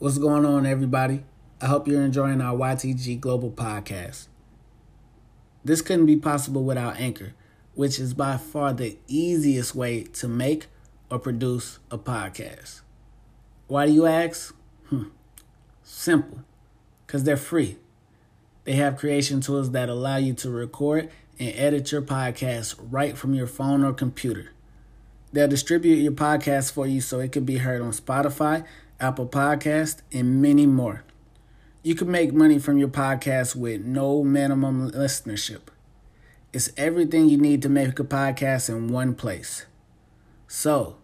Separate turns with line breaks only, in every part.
What's going on, everybody? I hope you're enjoying our YTG Global podcast. This couldn't be possible without Anchor, which is by far the easiest way to make or produce a podcast. Why do you ask? Hmm. Simple. Because they're free. They have creation tools that allow you to record and edit your podcast right from your phone or computer. They'll distribute your podcast for you so it can be heard on Spotify, Apple Podcast, and many more. You can make money from your podcast with no minimum listenership. It's everything you need to make a podcast in one place. So,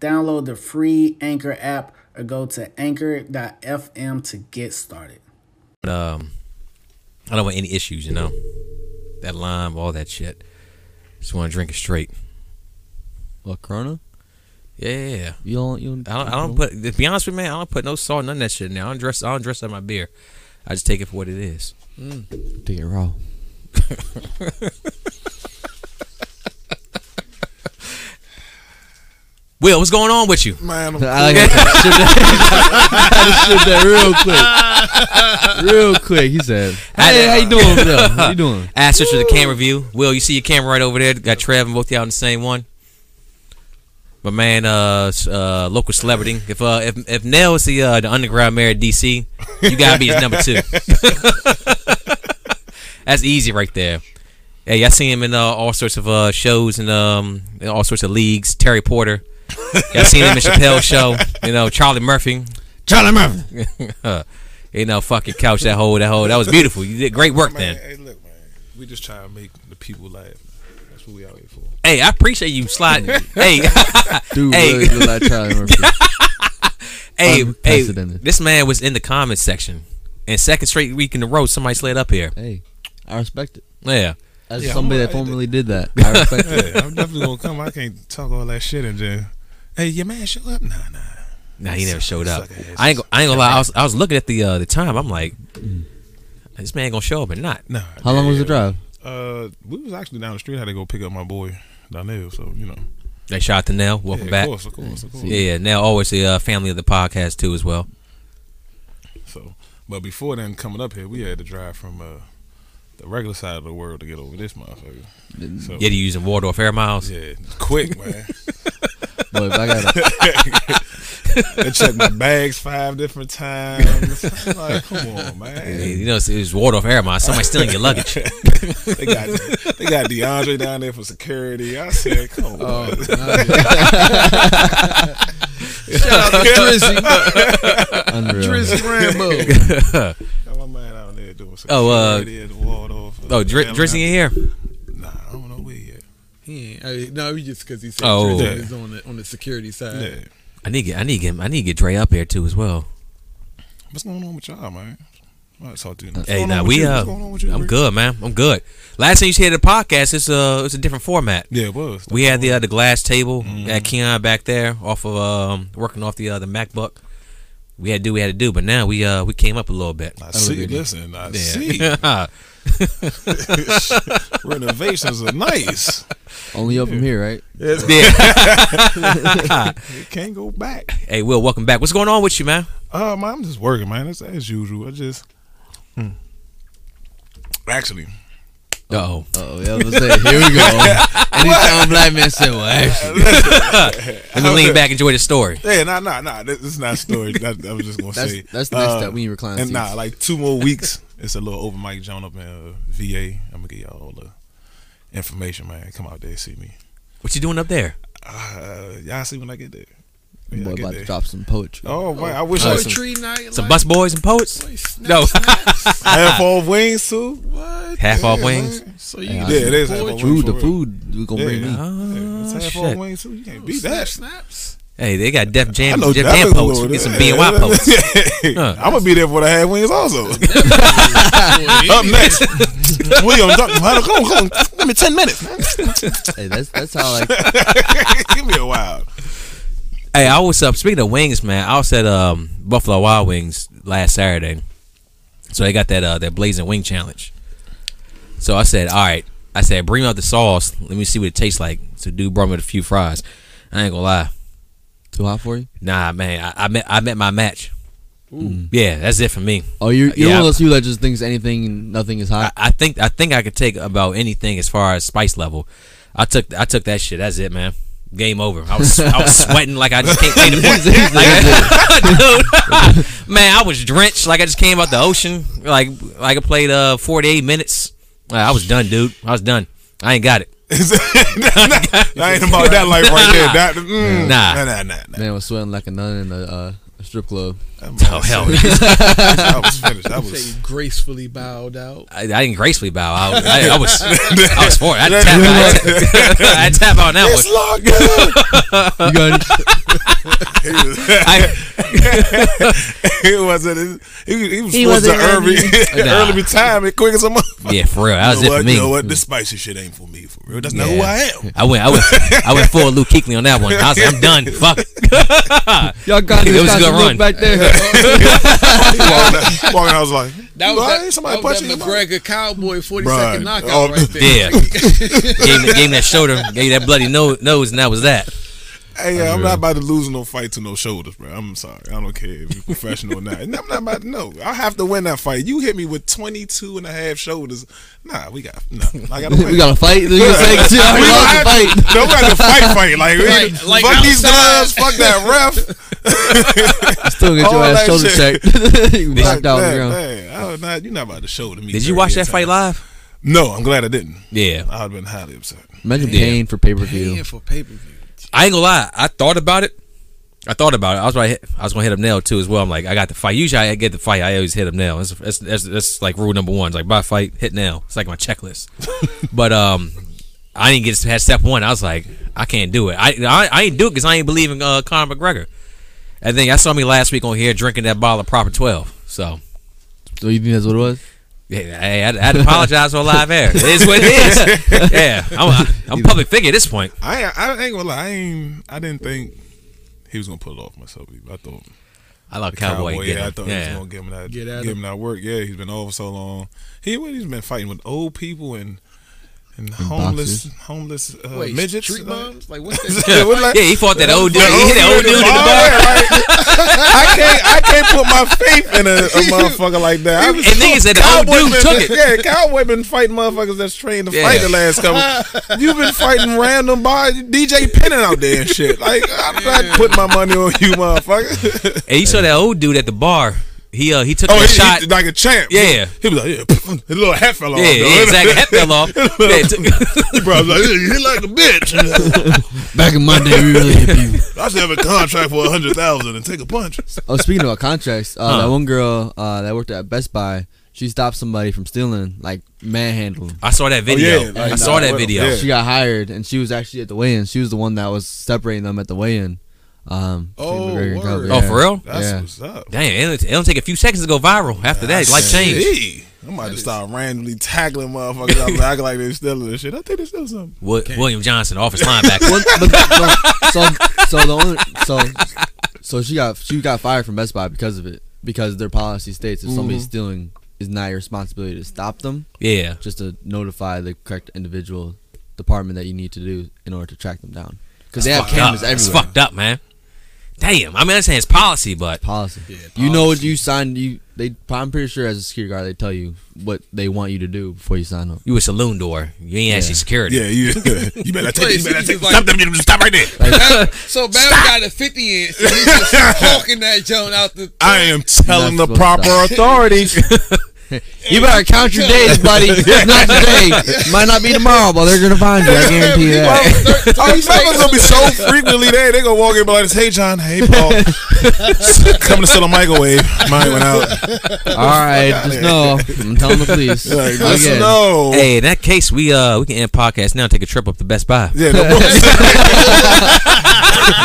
download the free Anchor app or go to anchor.fm to get started.
Um, I don't want any issues, you know. That lime, all that shit. Just want to drink it straight.
What Corona?
Yeah.
You don't. You don't.
I don't, I don't put. To be honest with you, man, I don't put no salt, none of that shit in there. I don't dress. I don't dress up my beer. I just take it for what it is. Mm.
Take it raw.
Will, what's going on with you?
Man, I'm
I had to that, I had to shit that real quick. Real quick. He said, "Hey, how you doing, Bill? How you doing?"
Ask us to the camera view. Will, you see your camera right over there? Got Trev and both y'all in the same one. My man, uh, uh, local celebrity. If uh, if if Nell is the uh, the underground mayor of DC, you gotta be his number two. That's easy right there. Hey, I see him in uh, all sorts of uh, shows and um, in all sorts of leagues. Terry Porter. I seen him in Chappelle's show. You know, Charlie Murphy.
Charlie Murphy.
you know, fucking couch that whole that whole that was beautiful. You did great work
man,
then.
hey, look, man. We just try to make the people laugh. That's what we out here for.
Hey, I appreciate you sliding. hey,
Dude,
Hey.
really look like Charlie Murphy.
hey, hey,
Unprecedented.
this man was in the comments section, and second straight week in a row, somebody slid up here.
Hey, I respect it.
Yeah,
As
Yeah,
somebody
I'm-
that formerly did that, I respect it.
Hey, I'm definitely gonna come. I can't talk all that shit and then, hey, your man show up? Nah, nah.
nah, he never showed up.
Sucker ass.
I ain't, go, I ain't gonna lie. I was, I was looking at the uh, the time. I'm like, this man gonna show up or not?
Nah.
How long was the drive?
Uh, we was actually down the street. I had to go pick up my boy Donnell. So you know,
They shot to Nell. Welcome
yeah,
back.
Of course, of course, of course.
Yeah, Nell always the uh, family of the podcast too as well.
So, but before then, coming up here, we had to drive from uh the regular side of the world to get over this motherfucker. So
Yeah, you using Waldorf air miles.
yeah, quick man.
Boy, if I got
I checked my bags five different times. I'm like, come on, man.
You know, it's, it's Waldorf air miles. Somebody stealing your luggage.
They got they got DeAndre down there for security. I said, come on.
Shout out to Drizzy. Unreal.
Drizzy Rambo. got my man out there doing security
Oh, uh,
at Waldorf.
Oh, Dri- Drizzy in here.
Nah, I don't know where yet.
He ain't, I, no, he just because he said
Oh.
oh,
Yeah.
is on the on the security side.
Yeah.
I need to get, I need to get, I need to get Dre up here too as well.
What's going on with y'all, man? I talk to you. What's
Hey,
going
now
on with
we
you?
uh,
What's going on with you,
I'm
Rick?
good, man. I'm good. Last time you hear the podcast, it's uh, it's a different format.
Yeah, it was.
We had the uh, the glass table
Mm-hmm.
at Keon back there, off of um, working off the uh, the MacBook. We had to do what we had to do, but now we uh we came up a little bit.
I see. Listen, I see.
Yeah.
Renovations are nice.
Only up from here, right?
It
yeah.
can't go back.
hey, Will, welcome back. What's going on with you, man?
Uh, man, I'm just working, man. It's as usual. I just hmm. actually,
Uh oh.
Oh, yeah, I was gonna say, here we go. Anytime black man said, "Well, actually,"
Let me lean back, enjoy the story.
yeah, nah, nah, nah. This is not a story. that, I was just gonna say
that's the next
uh,
step. We need recline
And
seats.
nah, like two more weeks. It's a little open mic joint up in uh, VA. I'm gonna get y'all all the information, man. Come out there, see me.
What you doing up there?
Uh, y'all see when I get there. When
Boy,
I get
about to drop some poetry.
Oh man, I wish I had some
Poetry night.
Some
like,
Busboys and Poets?
like, snap,
No.
snaps.
half off wings too.
what?
Half off wings.
man.
So you
Yeah,
Yeah, it is half
poetry?
off
Food, the food, we gonna bring
Yeah.
me.
Oh,
It's half
shit.
off wings too. You can't beat
Snap,
that.
snaps.
Hey, they got Def
I
Jam,
know
Def Jam
is
poets.
over
Get some
there.
BNY poets. Huh.
I'm gonna be there for the half wings also. Up next, William, come on, come on, give me ten minutes. man.
Hey, that's that's how like
give me a while.
Hey, I was up. Speaking of wings, man, I was at um, Buffalo Wild Wings last Saturday. So they got that uh, that blazing wing challenge. So I said, all right. I said, bring out the sauce. Let me see what it tastes like. So dude brought me a few fries. I ain't gonna lie.
Too hot for you.
Nah, man, I, I met I met my match. Yeah, that's it for me.
Oh, you're, you're
Yeah.
one of those people that just thinks anything, nothing is hot.
I think I think I could take about anything as far as spice level. I took I took that shit. That's it, man. Game over. I was I was sweating like I just can't play the point. Like, dude, man, I was drenched like I just came out the ocean. Like like I played uh 48 minutes. I was done, dude. I was done. I ain't got it.
I ain't about that life right there. That, mm,
Nah.
nah, nah, nah, nah.
Man was sweating like a nun in a, uh, a strip club.
Oh hell,
I was finished. I was.
Say gracefully bowed out.
I, I didn't gracefully bow out. I, I was I was for it. I tap out. I tap out on that
It's
one.
locked up.
You got
he was,
I,
he wasn't. He, he was
He
supposed to
wasn't
early,
Nah.
early retirement quick as a motherfucker.
yeah, for real. That was
you know
it
what?
for me.
You know what? This mm. spicy shit ain't for me. For real. That's not who I am.
I went, I went, I went full Luke Kuechly on that one. I was like, I'm done. Fuck.
Y'all got
It
this
was a
got
good
some
run.
back there.
He walking out- walking out, I was like,
That
you
was
all
that,
somebody
that, was
punching
that
you. bro?
McGregor Cowboy 40
Bruh.
second knockout
Oh,
right there.
Yeah. gave, me- gave me that shoulder, gave you that bloody nose, nose, and that was that.
Hey, uh, I'm not about to lose no fight to no shoulders, bro. I'm sorry. I don't care if you're professional or not. And I'm not about to know. I have to win that fight. You hit me with 22 and a half shoulders. Nah, we got no. I got to win.
we got to fight. You gonna say, "See, I
We
already
gonna have
fight.
to- No, we got to fight, fight. Like,
Like- like
fuck these
outside.
gloves, fuck that ref.
Still get
All
your ass
that
shoulder
shit.
checked. you knocked out on the
man,
ground.
man, I was not, you're not about to shoulder me.
Did you watch that
times.
fight live?
No, I'm glad I didn't.
Yeah.
I'd have been highly upset.
Imagine
Yeah.
paying for pay per
Paying
view.
for pay per view.
I ain't gonna lie. I thought about it. I thought about it. I was right. I was gonna hit him nail too as well. I'm like, I got the fight. Usually, I get the fight. I always hit him nail. That's, that's, that's, that's like rule number one. It's like buy fight, hit nail. It's like my checklist. but um, I didn't get past step one. I was like, I can't do it. I I, I ain't do it because I ain't believe in uh, Conor McGregor. And then I saw me last week on here drinking that bottle of proper twelve. So
So you think that's what it was?
Yeah, hey, I, I had to apologize on live air. It is what it is. yeah, I'm, I'm a public figure at this point.
I I ain't gonna lie. I ain't. I didn't think he was gonna pull it off myself. I thought
I love
the
Cowboy.
cowboy.
get
yeah, I
him.
thought he was
yeah.
gonna give him that.
Get at
give
him.
him that work. Yeah, he's been over so long. He he's been fighting with old people and and homeless homeless uh,
Wait,
midgets.
street
like-
moms? Like what's that?
Yeah, what, like-
Yeah, he fought that old dude.
The
He hit that old dude in the bar.
yeah, like, I can't, I can't put my faith in a, a motherfucker like that. I
And niggas said the old dude
been-
took it.
Yeah, cowboy been fighting motherfuckers that's trained to
Yeah.
fight the last couple. You've been fighting random bar DJ Penning out there and shit. Like I'm not putting my money on you, motherfucker.
And you saw that old dude at the bar. He uh he took
oh,
that
he,
shot.
he, like a champ.
Yeah.
he was like, yeah, his little hat fell off.
yeah, yeah, exactly. That fell off. Yeah, it took-
He probably was like, yeah, you hit like a bitch.
Back in my day, we really hit people.
I should have a contract for a hundred thousand and take a punch.
Oh, speaking about contracts, uh,
Huh.
that one girl uh, that worked at Best Buy, she stopped somebody from stealing, like manhandling.
I saw that video.
yeah,
I
like,
saw that
well,
video.
yeah.
She got hired, and she was actually at the weigh-in. She was the one that was separating them at the weigh-in. Um,
Oh,
McGregor and
word.
Cowboy,
Oh, for real?
That's
Yeah.
what's up.
Damn, it don't, take a few seconds to go viral. After that, life changed.
I might have start randomly tackling motherfuckers out there acting like they're stealing this shit. I think they're stealing something.
Wi- William Johnson, office linebacker.
Well, but, no, so so the only so so she got she got fired from Best Buy because of it because their policy states if somebody's stealing is not your responsibility to stop them
yeah,
just to notify the correct individual department that you need to do in order to track them down because they have cameras
up. It's
everywhere.
fucked up, man. Damn, I mean, I'm saying it's policy, but
Policy.
Yeah,
You know what you signed. You they. I'm pretty sure as a security guard they tell you what they want you to do before you sign up.
you a saloon door. You ain't actually security.
Yeah, you you better take
Wait,
you better take
like-
stop them stop right there.
Bam- so Bam got a 50 inch and he's just hawking that joint out the.
I am telling the proper authorities.
You better count your days, buddy. It's not today. Might not be tomorrow, but they're gonna find you. I guarantee you that.
Oh, these motherfuckers gonna be so frequently there. They gonna walk in and be like, "Hey, John. Hey, Paul. Coming to sell a microwave. Mine went out.
All right, just know I'm telling the police.
Like, just
Again.
know.
Hey, in that case, we uh we can end podcast now. and Take a trip up to Best Buy.
Yeah, no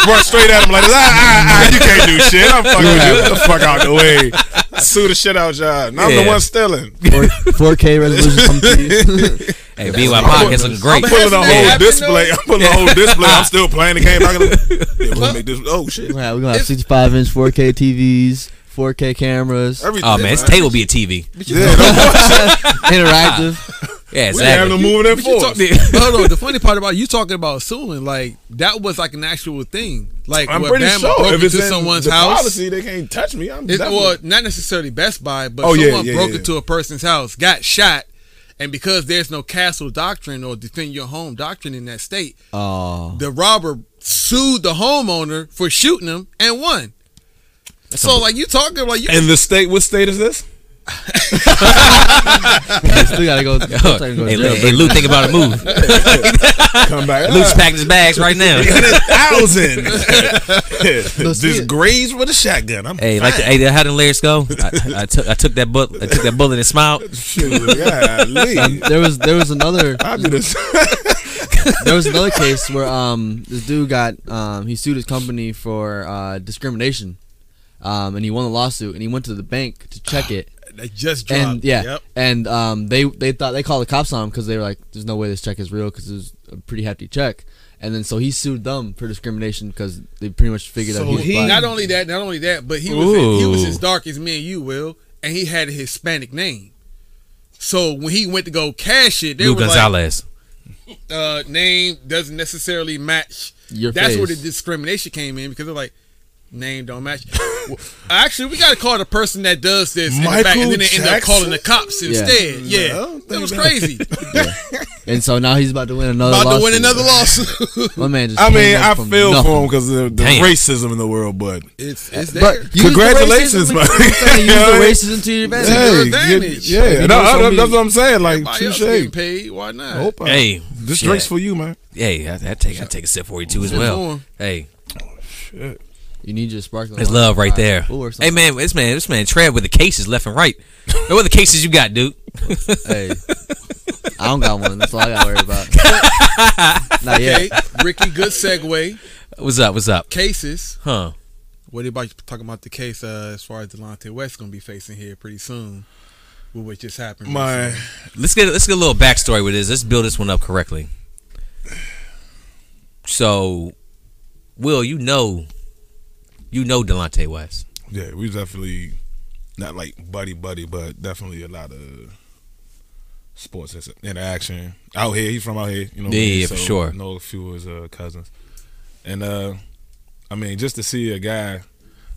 Run straight at him like, ah, ah, ah, you can't do shit. I'm fucking with you. Get the fuck out the way. Sue the shit out y'all. And I'm the
Yeah.
one stealing.
4, 4K resolution come to you.
Hey, BY podcast looking great.
I'm pulling a whole
happened,
display. I'm pulling a whole display. I'm still playing the game. I gotta, yeah, we'll make this. Oh shit!
We're gonna have, we're gonna have 65 inch 4K TVs, 4K cameras,
Everything.
Oh man, this table be a TV.
Yeah, no bullshit.
interactive.
Yeah,
We didn't have no
exactly.
moving
But
force.
hold on, the funny part about you talking about suing, like that was like an actual thing. Like
I'm
where
pretty
Bama
sure
broke
if it's
into
in
someone's
the
house.
policy, they can't touch me. I'm
It,
definitely-
well, not necessarily Best Buy, but
Oh,
someone
yeah,
broke
yeah.
into a person's house, got shot, and because there's no castle doctrine or defend your home doctrine in that state,
Oh,
the robber sued the homeowner for shooting him and won. So like you talking like you
And the state, what state is this?
They still gotta go. still go
hey,
jail.
hey, Luke, think about a move.
Come back.
Luke's packing his bags right now.
thousand.
see
Just
it.
grazed with a shotgun. I'm
Hey, like the, hey, how the lyrics go? I, I took I took that bullet, I took that bullet and smiled.
Shoot, golly.
there was there was another
I do this.
there was another case where um this dude got um he sued his company for uh discrimination, um and he won the lawsuit and he went to the bank to check it
they just dropped.
and yeah
Yep.
and um they they thought they called the cops on him because they were like there's no way this check is real because it was a pretty hefty check and then so he sued them for discrimination because they pretty much figured out
So
he was
he-
black.
Not only that, not only that, but he was he was
Ooh.
as dark as me and you, Will, and he had a Hispanic name. So when he went to go cash it, they
Luke
were like,
Gonzalez.
uh, name doesn't necessarily match.
Your
That's where the discrimination came in because they're like, name don't match. Well, actually, we got to call the person that does this in the back, and then they end up calling the cops
Yeah.
instead. Yeah,
Well,
that was
think about
crazy.
and so now he's about to win another
About to win
lawsuit.
another lawsuit.
my man just
I
came
mean,
up
I
from
feel
nothing.
for him because of the
Damn.
racism in the world, but
it's it's there.
But use the
Congratulations,
racism-
man.
I'm use
You know what I
the racism to your advantage.
Hey,
hey,
advantage.
yeah,
If you
no,
know
I-
somebody-
that's what I'm saying. Like,
Everybody else getting
touche.
paid. Why not?
Hope I-
Hey,
this
shit.
drink's for you, man.
Hey, I, I take I take a sip for you too as well.
for him.
Hey,
Shit.
You need your sparkling. It's
love right there.
Or
Hey
something.
man, this man, this man tread with the cases left and right. what the cases you got, dude?
Hey, I don't got one. That's all I got to worry about. Not
Okay,
yet.
Ricky, good segue.
What's up? What's up?
Cases.
Huh?
What about you talking about the case uh, as far as Delonte West going to be facing here pretty soon? With what just happened.
My
recently?
Let's get let's get a little backstory with this. Let's build this one up correctly. So, Will, you know, you know Delonte West.
yeah, we definitely not like buddy buddy, but definitely a lot of sports interaction out here. He's from out here, you know. I
Yeah, yeah, for sure.
Know a few of his uh, cousins, and uh, I mean, just to see a guy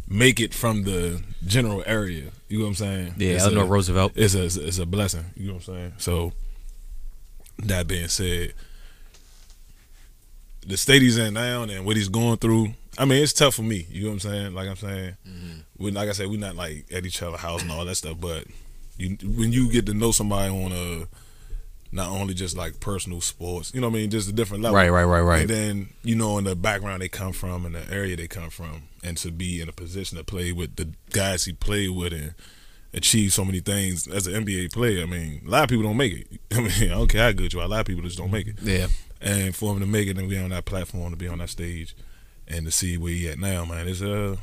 make it from the general area, you know what I'm saying?
Yeah,
It's
Eleanor
a-
Roosevelt.
it's a it's a blessing. You know what I'm saying? So that being said, the state he's in now and what he's going through. I mean, it's tough for me. You know what I'm saying? Like I'm saying, mm-hmm. we like I said, we're not like at each other's house and all that stuff. But you when you get to know somebody on a not only just like personal sports, you know what I mean, just a different level.
Right, right, right, right.
And then you know in the background they come from and the area they come from, and to be in a position to play with the guys he played with and achieve so many things as an NBA player. I mean, a lot of people don't make it. I mean, I don't care how good you are, a lot of people just don't make it.
Yeah.
And for him to make it and be on that platform, to be on that stage, and to see where he at now, man, it's uh,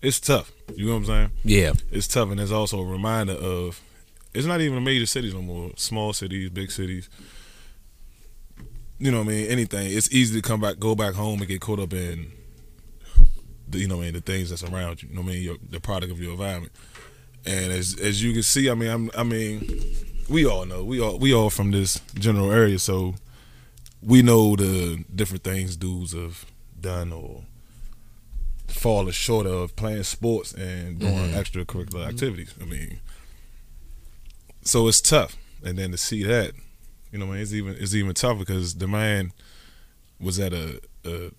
it's tough. You know what I'm saying?
Yeah.
It's tough, and it's also a reminder of it's not even a major cities no more. Small cities, big cities. You know what I mean? Anything. It's easy to come back, go back home, and get caught up in, the, you know what I mean, the things that's around you. You know what I mean? Your, the product of your environment. And as as you can see, I mean, I'm, I mean, we all know we all we all from this general area, so we know the different things dudes have done or falling short of playing sports and doing extracurricular activities. I mean, so it's tough, and then to see that, you know, man, it's even it's even tougher because the man was at a, a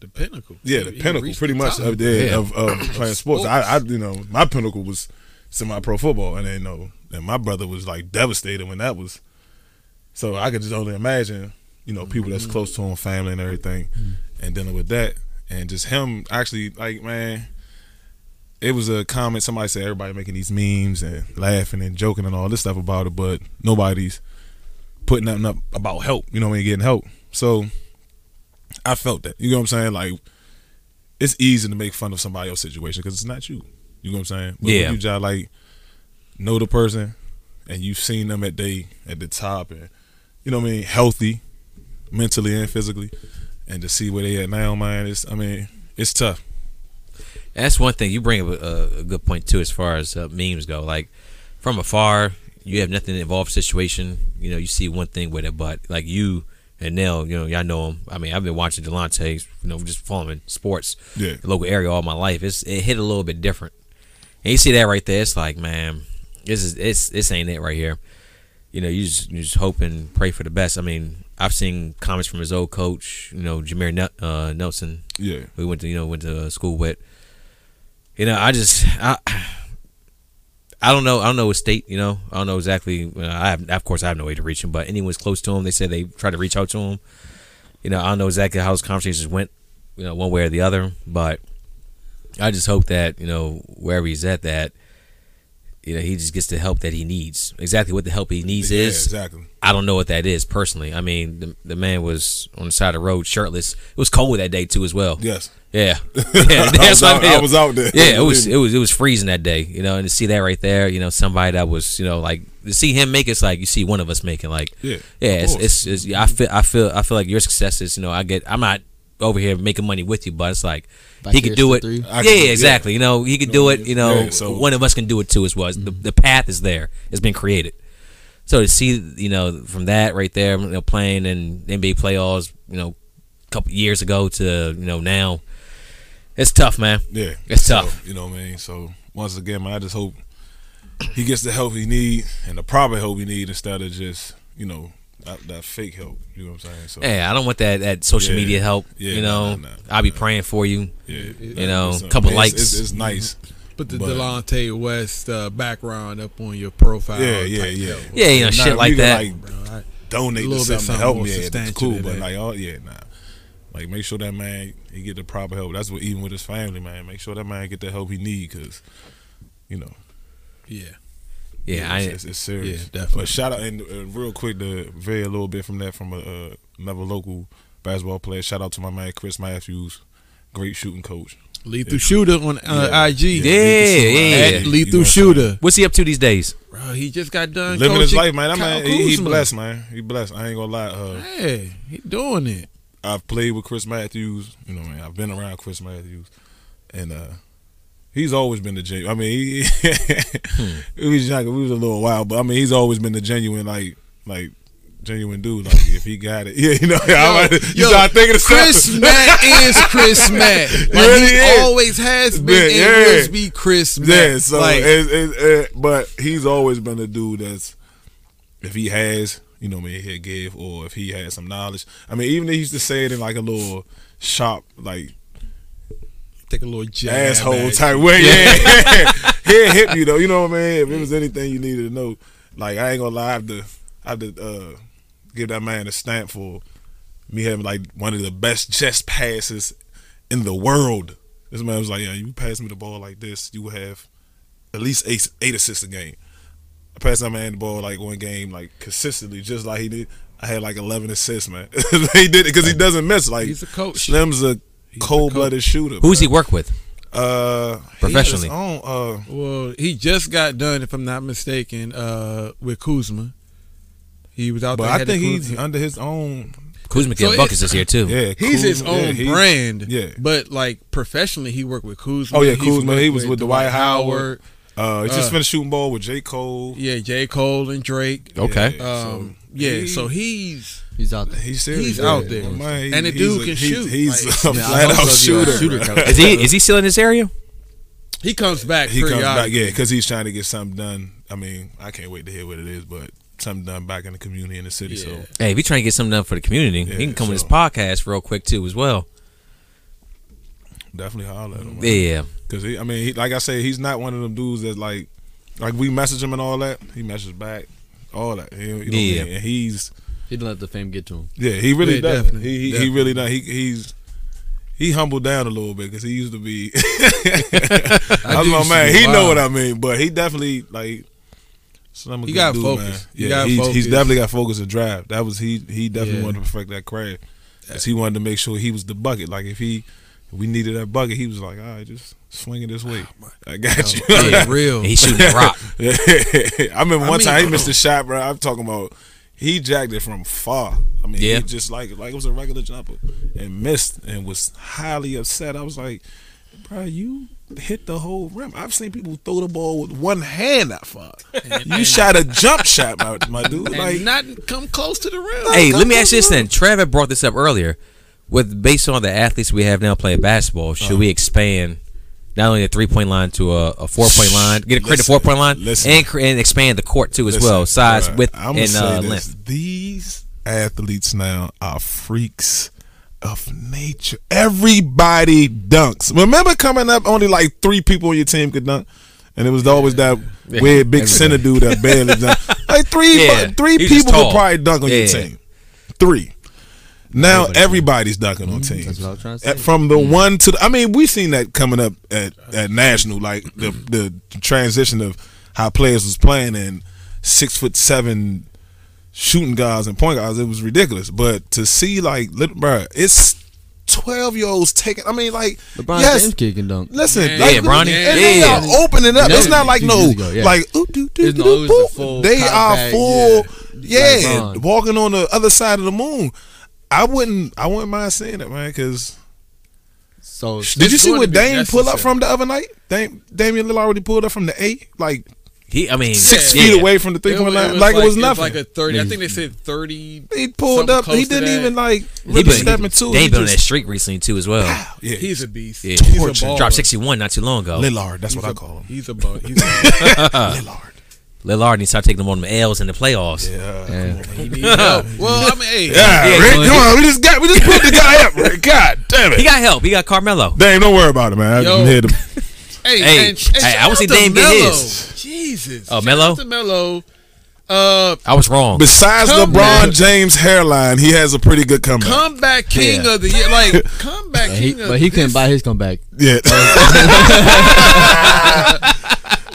the pinnacle.
yeah, the
He
pinnacle, pretty
the
much
top.
of, there
Yeah.
of, of playing sports. I, I, you know, my pinnacle was semi-pro football, and then you know, and my brother was like devastated when that was. So I could just only imagine, you know, people that's mm-hmm. close to him, family and everything, mm-hmm. and dealing with that, and just him actually like, man, it was a comment somebody said everybody making these memes and laughing and joking and all this stuff about it, but nobody's putting nothing up about help. You know, when you're getting help, so. I felt that. You know what I'm saying? Like, it's easy to make fun of somebody else's situation because it's not you. You know what I'm saying? But
Yeah.
You just like know the person and you've seen them at they at the top and you know what I mean, healthy, mentally and physically, and to see where they at now, man, it's I mean, it's tough.
That's one thing you bring up a, a good point too, as far as uh, memes go. Like from afar, you have nothing involved situation, you know, you see one thing with it. But like you and Nell, you know, y'all know him. I mean, I've been watching Delonte, you know, just following sports,
Yeah.
local area all my life. It's it hit a little bit different. And you see that right there, it's like, man, this is it's this ain't it right here. You know, you just you just hope and pray for the best. I mean, I've seen comments from his old coach, you know, Jameer uh, Nelson,
Yeah.
we went to you know went to school with. You know, I just I I don't know I don't know his state. You know, I don't know exactly. uh, I have of course I have no way to reach him, but anyone's close to him, they said they tried to reach out to him. You know, I don't know exactly how those conversations went. You know, one way or the other, but I just hope that you know wherever he's at that. You know, he just gets the help that he needs. Exactly what the help he needs
Yeah,
is.
exactly.
I don't know what that is personally. I mean, the, the man was on the side of the road shirtless. It was cold that day too, as well.
Yes.
Yeah, yeah.
I, was out,
I, mean.
I was out there.
Yeah, it was it was it was freezing that day, you know, and to see that right there, you know, somebody that was, you know, like to see him make it's like you see one of us making like
Yeah,
yeah, it's, it's, it's yeah, I feel I feel I feel like your success is, you know, I get I'm not over here making money with you, but it's like
Like
he could do it.
the
Yeah,
three.
I can do it, yeah.
exactly. You know, he could do it. You know,
Yeah, so-
one of us can do it too as well. The, mm-hmm. the path is there. It's been created. So to see, you know, from that right there, you know, playing in NBA playoffs, you know, a couple years ago to you know now, it's tough, man.
Yeah,
It's
So,
tough.
You know what I mean? So once again, man, I just hope he gets the help he need and the proper help he need instead of just you know that, that fake help. You know what I'm saying? So
Yeah, I don't want that that social
Yeah.
media help.
Yeah,
you know,
nah, nah,
I'll be
nah.
praying for you.
yeah,
You know,
It's, uh,
couple
it's-
likes.
It's, it's nice.
Put the
But-
Delonte West uh, background up on your profile.
Yeah, yeah,
type
yeah.
help.
Yeah, you know,
Nah,
shit like that.
Like,
Bro, I-
donate
A
to
little bit
something to help me. Yeah, that's cool. But
that.
like, oh yeah, nah. Like, make sure that man he get the proper help. That's what even with his family, man. Make sure that man get the help he need, cause you know,
yeah.
Yeah, I,
it's, it's, it's serious.
Yeah, definitely.
But shout out and uh, real quick to vary a little bit from that from a, uh, another local basketball player. Shout out to my man Chris Matthews, great shooting coach.
Lethal Shooter on uh,
Yeah.
IG.
Yeah,
Lethal
yeah.
At Lethal
You know what
Shooter.
what's he up to these days?
Bro, he just got done
Living his life, man. That
Kyle
man, he, he blessed, man. He blessed. I ain't gonna lie. Uh,
Hey, he doing it.
I've played with Chris Matthews. You know, man, I've been around Chris Matthews, and uh, he's always been the genuine. I mean, he, we was young, we was a little wild, but I mean, he's always been the genuine, like, like genuine dude. Like, if he got it, yeah, you know, I'm like, you
yo,
start thinking of
Chris
something.
Matt is Chris Matt. Like
really
he
is.
always has been
Yeah,
and
yeah.
will be Chris Matt.
Yeah, so
like,
it, it, it, but he's always been a dude that's if he has, you know, maybe he'll give, or if he has some knowledge. I mean, even he used to say it in like a little sharp, like
take a little jab
asshole type way. Yeah, he'll hit you though. You know what I mean? If it was anything you needed to know, like I ain't gonna lie, I have to, I have to uh, give that man a stamp for me having like one of the best chest passes in the world. This man was like, "Yeah, you pass me the ball like this, you will have at least eight, eight assists a game." I passed that man the ball like one game, like consistently, just like he did. I had like eleven assists, man. he did it because he doesn't miss. Like
He's a coach.
Slim's a cold blooded shooter.
Who's
bro.
he work with?
Uh,
Professionally.
He own, uh,
Well, he just got done, if I'm not mistaken, uh, with Kuzma. He was out
but
there.
I think
Kuz-
he's under his own.
Kuzma
So
get buckets this year too.
Yeah,
He's his own
yeah, he-
brand.
yeah.
But like professionally, he worked with Kuzma.
Oh, yeah,
He's
Kuzma. He was with Dwight Howard. Uh, he just
Uh,
finished shooting ball with J Cole.
Yeah, J. Cole and Drake.
Okay.
Yeah,
Um, yeah,
he-
so he's
He's out there.
He's serious.
He's
yeah.
out there.
Man, he-
And the dude
a-
can
he's-
shoot.
He's
Like-
a flat out
gonna be like,
shooter.
shooter
Is he is he still in this area?
he comes back.
He comes back, yeah, because he's trying to get something done. I mean, I can't wait to hear what it is, but something done back in the community in the city.
Yeah.
So
Hey, if you trying to get something done for the community,
Yeah,
he can come on this podcast real quick too as well.
definitely holler at him. man.
Yeah,
Because I mean, he, like I said, he's not one of them dudes that like, like we message him and all that. He messages back, all that. You know, you know I
Yeah.
mean? and he's
He didn't let the fame get to him.
yeah, he really
Yeah,
does.
definitely,
He he, he really does. He he's he humbled down a little bit because he used to be. That's
do
my man.
be
He know what I mean, but he definitely like. Slim a
He
good
got
dude,
focus.
Man.
He
Yeah,
got
he's, he's definitely got focus and drive. That was he. He definitely
Yeah.
wanted to perfect that craft because he wanted to make sure he was the bucket. Like if he, if we needed that bucket, he was like, all right, just swing it this way. Ah, I got you.
Yeah, real.
He shooting that rock.
I remember
I
one
mean-
time he missed a shot, bro. I'm talking about he jacked it from far. I mean,
Yeah.
he just like like it was a regular jumper and missed and was highly upset. I was like, bro, you hit the whole rim. I've seen people throw the ball with one hand that far. you shot a jump shot, my, my dude.
and
Like
not come close to the rim.
Hey, let me ask you this then. Trevor brought this up earlier. With based on the athletes we have now playing basketball, should we expand not only the three point line to a, a four point line, get a create a four point line,
listen.
and and expand the court too as
Listen,
well, size,
bruh,
width,
I'ma
and uh,
this.
length.
These athletes now are freaks of nature. Everybody dunks. Remember coming up, only like three people on your team could dunk, and it was always that weird big center dude that barely dunk. Like three,
Yeah,
three
he was just
people could probably dunk on your team. Three. Now
Everybody
everybody's dunking on mm-hmm. teams.
That's what I was trying to
At-
say.
From the mm. one to the, I mean, we seen that coming up at, at national, like the the transition of how players was playing and six foot seven shooting guys and point guys. It was ridiculous. But to see like, little bro, it's twelve year olds taking. I mean, like,
LeBron
yes,
James kid can dunk.
Listen,
Yeah,
like,
yeah, Bronny.
and
Yeah,
they
yeah.
are opening up. It's not like no,
ago, yeah.
like ooh, doo, doo,
It's
doo,
no- it was the
boop.
full
They are full,
yeah.
yeah,
Like
walking on the other side of the moon. I wouldn't, I wouldn't mind seeing it, man. Because
So
did you see
going
what
to be
Dame pull up from the other night? Dame, Damian Lillard already pulled up from the eight, like
He, I mean,
six
yeah.
feet away from the three point line, like, it was nothing.
like a thirty. I think they said thirty.
he pulled up. He
close to
didn't
that.
even like
He
really
been,
step into it.
Dame
He
been on that streak recently too as well. Wow.
Yeah,
He's a beast.
Yeah.
He's a
Torture.
baller.
Dropped sixty one not too long ago.
Lillard. That's
He's
what I
a-
call him.
He's a ball. He's a
Lillard.
Lillard needs to start taking them on the L's in the playoffs.
Yeah.
yeah.
he needs help. Well, I mean, hey,
Yeah,
Yeah,
Rick, come on. We just got, we just put the guy up, Rick. God damn it.
He got help. He got Carmelo.
Dame, don't worry about it, man.
Yo.
I'm here to.
hey,
Hey,
and,
hey, I
shout
would say
out to
Dame get his.
Jesus.
Oh,
Shout
Melo?
Melo. Uh,
I was wrong.
Besides
Come
LeBron
back.
James' hairline, he has a pretty good comeback.
comeback king
Yeah.
of the year. Like comeback
Yeah, he,
king of
but he couldn't buy his comeback.
Yeah.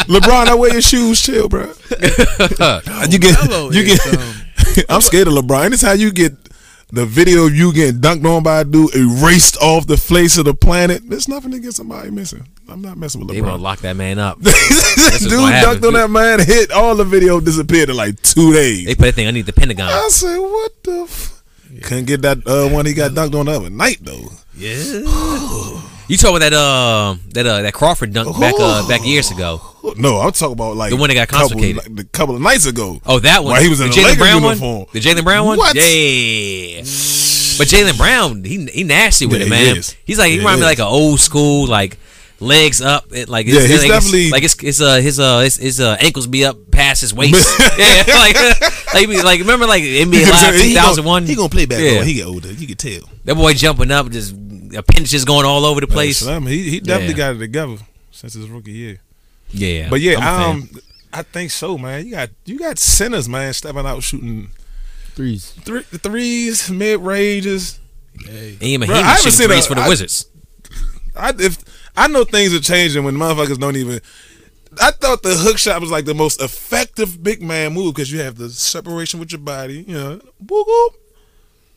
LeBron, I wear your shoes, chill, bro. you get,
Melo
you get.
um,
I'm scared of LeBron. Anytime you get the video of you getting dunked on by a dude erased off the face of the planet, there's nothing to get somebody missing. I'm not messing with the
They want to lock that man up.
Dude
gonna
dunked on that man, hit all the video disappeared in like two days.
They put that thing underneath the Pentagon.
I said, what the? F-? Couldn't get that uh, one he got dunked on the other night though. Yeah.
you talking about that uh that uh that Crawford dunk back uh back years ago?
No, I'm talking about like
The one that got
couple- like, the couple of nights ago.
Oh, that one.
While he was in
the
the Jaylen
Brown
uniform.
one. The Jaylen Brown one.
What?
Yeah. But Jaylen Brown, he he nasty with
Yeah,
it, man. He's like he
Yeah,
remind me like an old school like legs up. It, like it's,
Yeah, he's
like
definitely-
it's, like it's, it's uh his uh his, his uh ankles be up past his waist. yeah, like like like remember like NBA Live
He gonna-
thousand one.
He gonna play back
Yeah.
when he get older. You can tell.
That boy jumping up, just appendages going all over the place.
Slim, he he definitely
Yeah.
got it together since his rookie year.
Yeah,
But yeah,
I'm
um, I think so, man. You got you got centers, man, stepping out shooting
Threes.
three, threes, mid ranges.
and Ian
Bro, I
Mahinmi
haven't seen
threes
a-
for the
I-
Wizards.
I if I know things are changing when motherfuckers don't even. I thought the hook shot was like the most effective big man move because you have the separation with your body, you know. Boop, boop.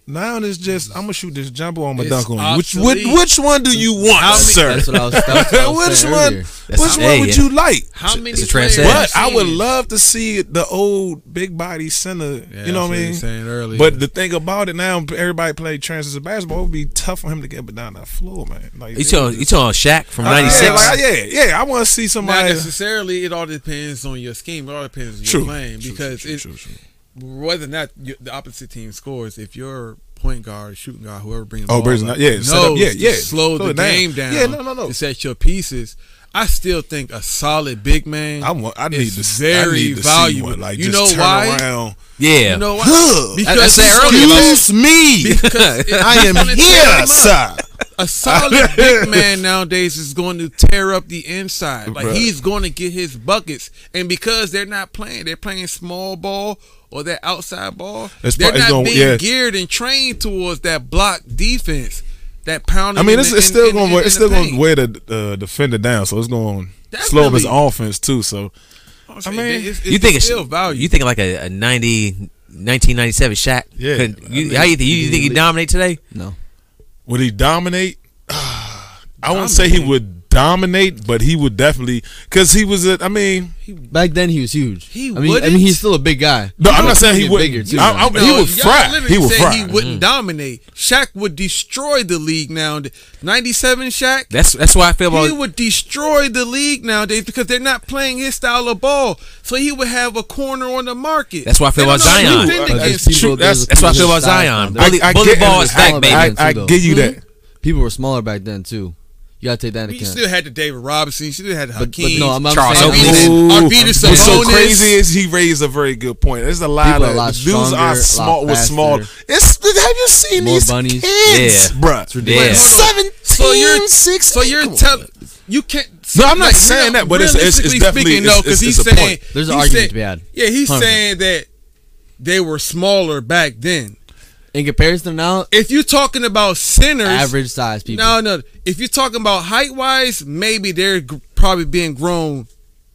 Now it's just I'm gonna shoot this jumbo on my
It's
dunk on you. Which, which which one do you want,
many-
sir?
That's what I was, that's what I was
which one?
That's-
which one would
yeah.
you like?
How many
it's a
players
But I would love to see the old big body center.
Yeah,
you know what I mean?
Saying earlier.
But the thing about it now, everybody play transition basketball. It would be tough for him to get up and down that floor, man. Like
You talking you talking Shaq from
I-
'96?
Yeah, like, yeah, yeah. I want to see
not
somebody.
necessarily. It all depends on your scheme. It all depends on your
True,
playing
true,
because
true, true, true.
Whether or not you, the opposite team scores, if your point guard, shooting guard, whoever brings the
Oh,
ball
brings
up.
Yeah, set up.
knows
Yeah,
to
yeah.
slow
Slow
the
it down.
game down.
Yeah, no, no, no.
To set your pieces. I still think a solid big man.
I want. I need
is
to.
very
I need to
valuable.
one. Like
You know why?
around.
Yeah,
You know what?
Huh.
Because
I said
it's
earlier, like-
Excuse me.
because it-
I am here, sir.
A solid big man nowadays is going to tear up the inside. Like
Bruh.
he's going to get his buckets, and because they're not playing, they're playing small ball or that outside ball.
It's
they're
pro-
not
gonna-
being
yeah.
geared and trained towards that block defense, that pounding.
I mean, it's,
the-
it's
in-
still going. to
in
It's
the
still going to wear the uh, defender down. So it's going to slow up his offense too. So I mean,
It's- it's
you think it's
still value?
You think like a, a 90, 1997 Shaq?
Yeah.
You-
I mean,
how you think? You think he dominate today?
No.
would he dominate? I wouldn't say he would dominate, but he would definitely because he was a. I mean,
Back then he was huge.
He
I mean, I
wouldn't?
mean, he's still a big guy.
no, I'm not saying he wouldn't.
bigger, too,
I- I-
No,
he would
y'all
fry. He would
said
fry.
He wouldn't mm-hmm. dominate. Shaq would destroy the league now. Ninety-seven Shaq.
That's that's why I feel
he
about
would destroy the league nowadays because they're not playing his style of ball. So he would have a corner on the market.
That's why I feel
They
about
don't know how to
Zion.
defend
people-
True, that's-
that's why I feel
there's
about Zion. Bully-
I, I
bully ball is back, baby.
I, I
Too, though.
give you hmm? that.
People were smaller back then too. You gotta take that into
You
account.
still had the David Robinson. You still had
But- but
Hakeem.
no, I'm- I'm
Charles
saying-
Oakley.
Ooh,
Arvydas
What's so crazy is he raised a very good point. There's a lot
People are
of
a lot
dudes
stronger,
are small with small. It's have you seen
More
these
bunnies.
kids,
Yeah.
bruh?
It's ridiculous.
Yeah.
Seventeen,
So you're
six,
So you're telling you can't.
No, I'm not
like,
saying
real-
that, but it's- it's- it's
realistically
definitely-
speaking, no, because he's saying
point.
There's an
he
argument
said-
to be had.
Yeah, he's
100%.
saying that they were smaller back then.
In comparison now,
If you're talking about centers,
average size people.
No, no. If you're talking about height wise, maybe they're g- probably being grown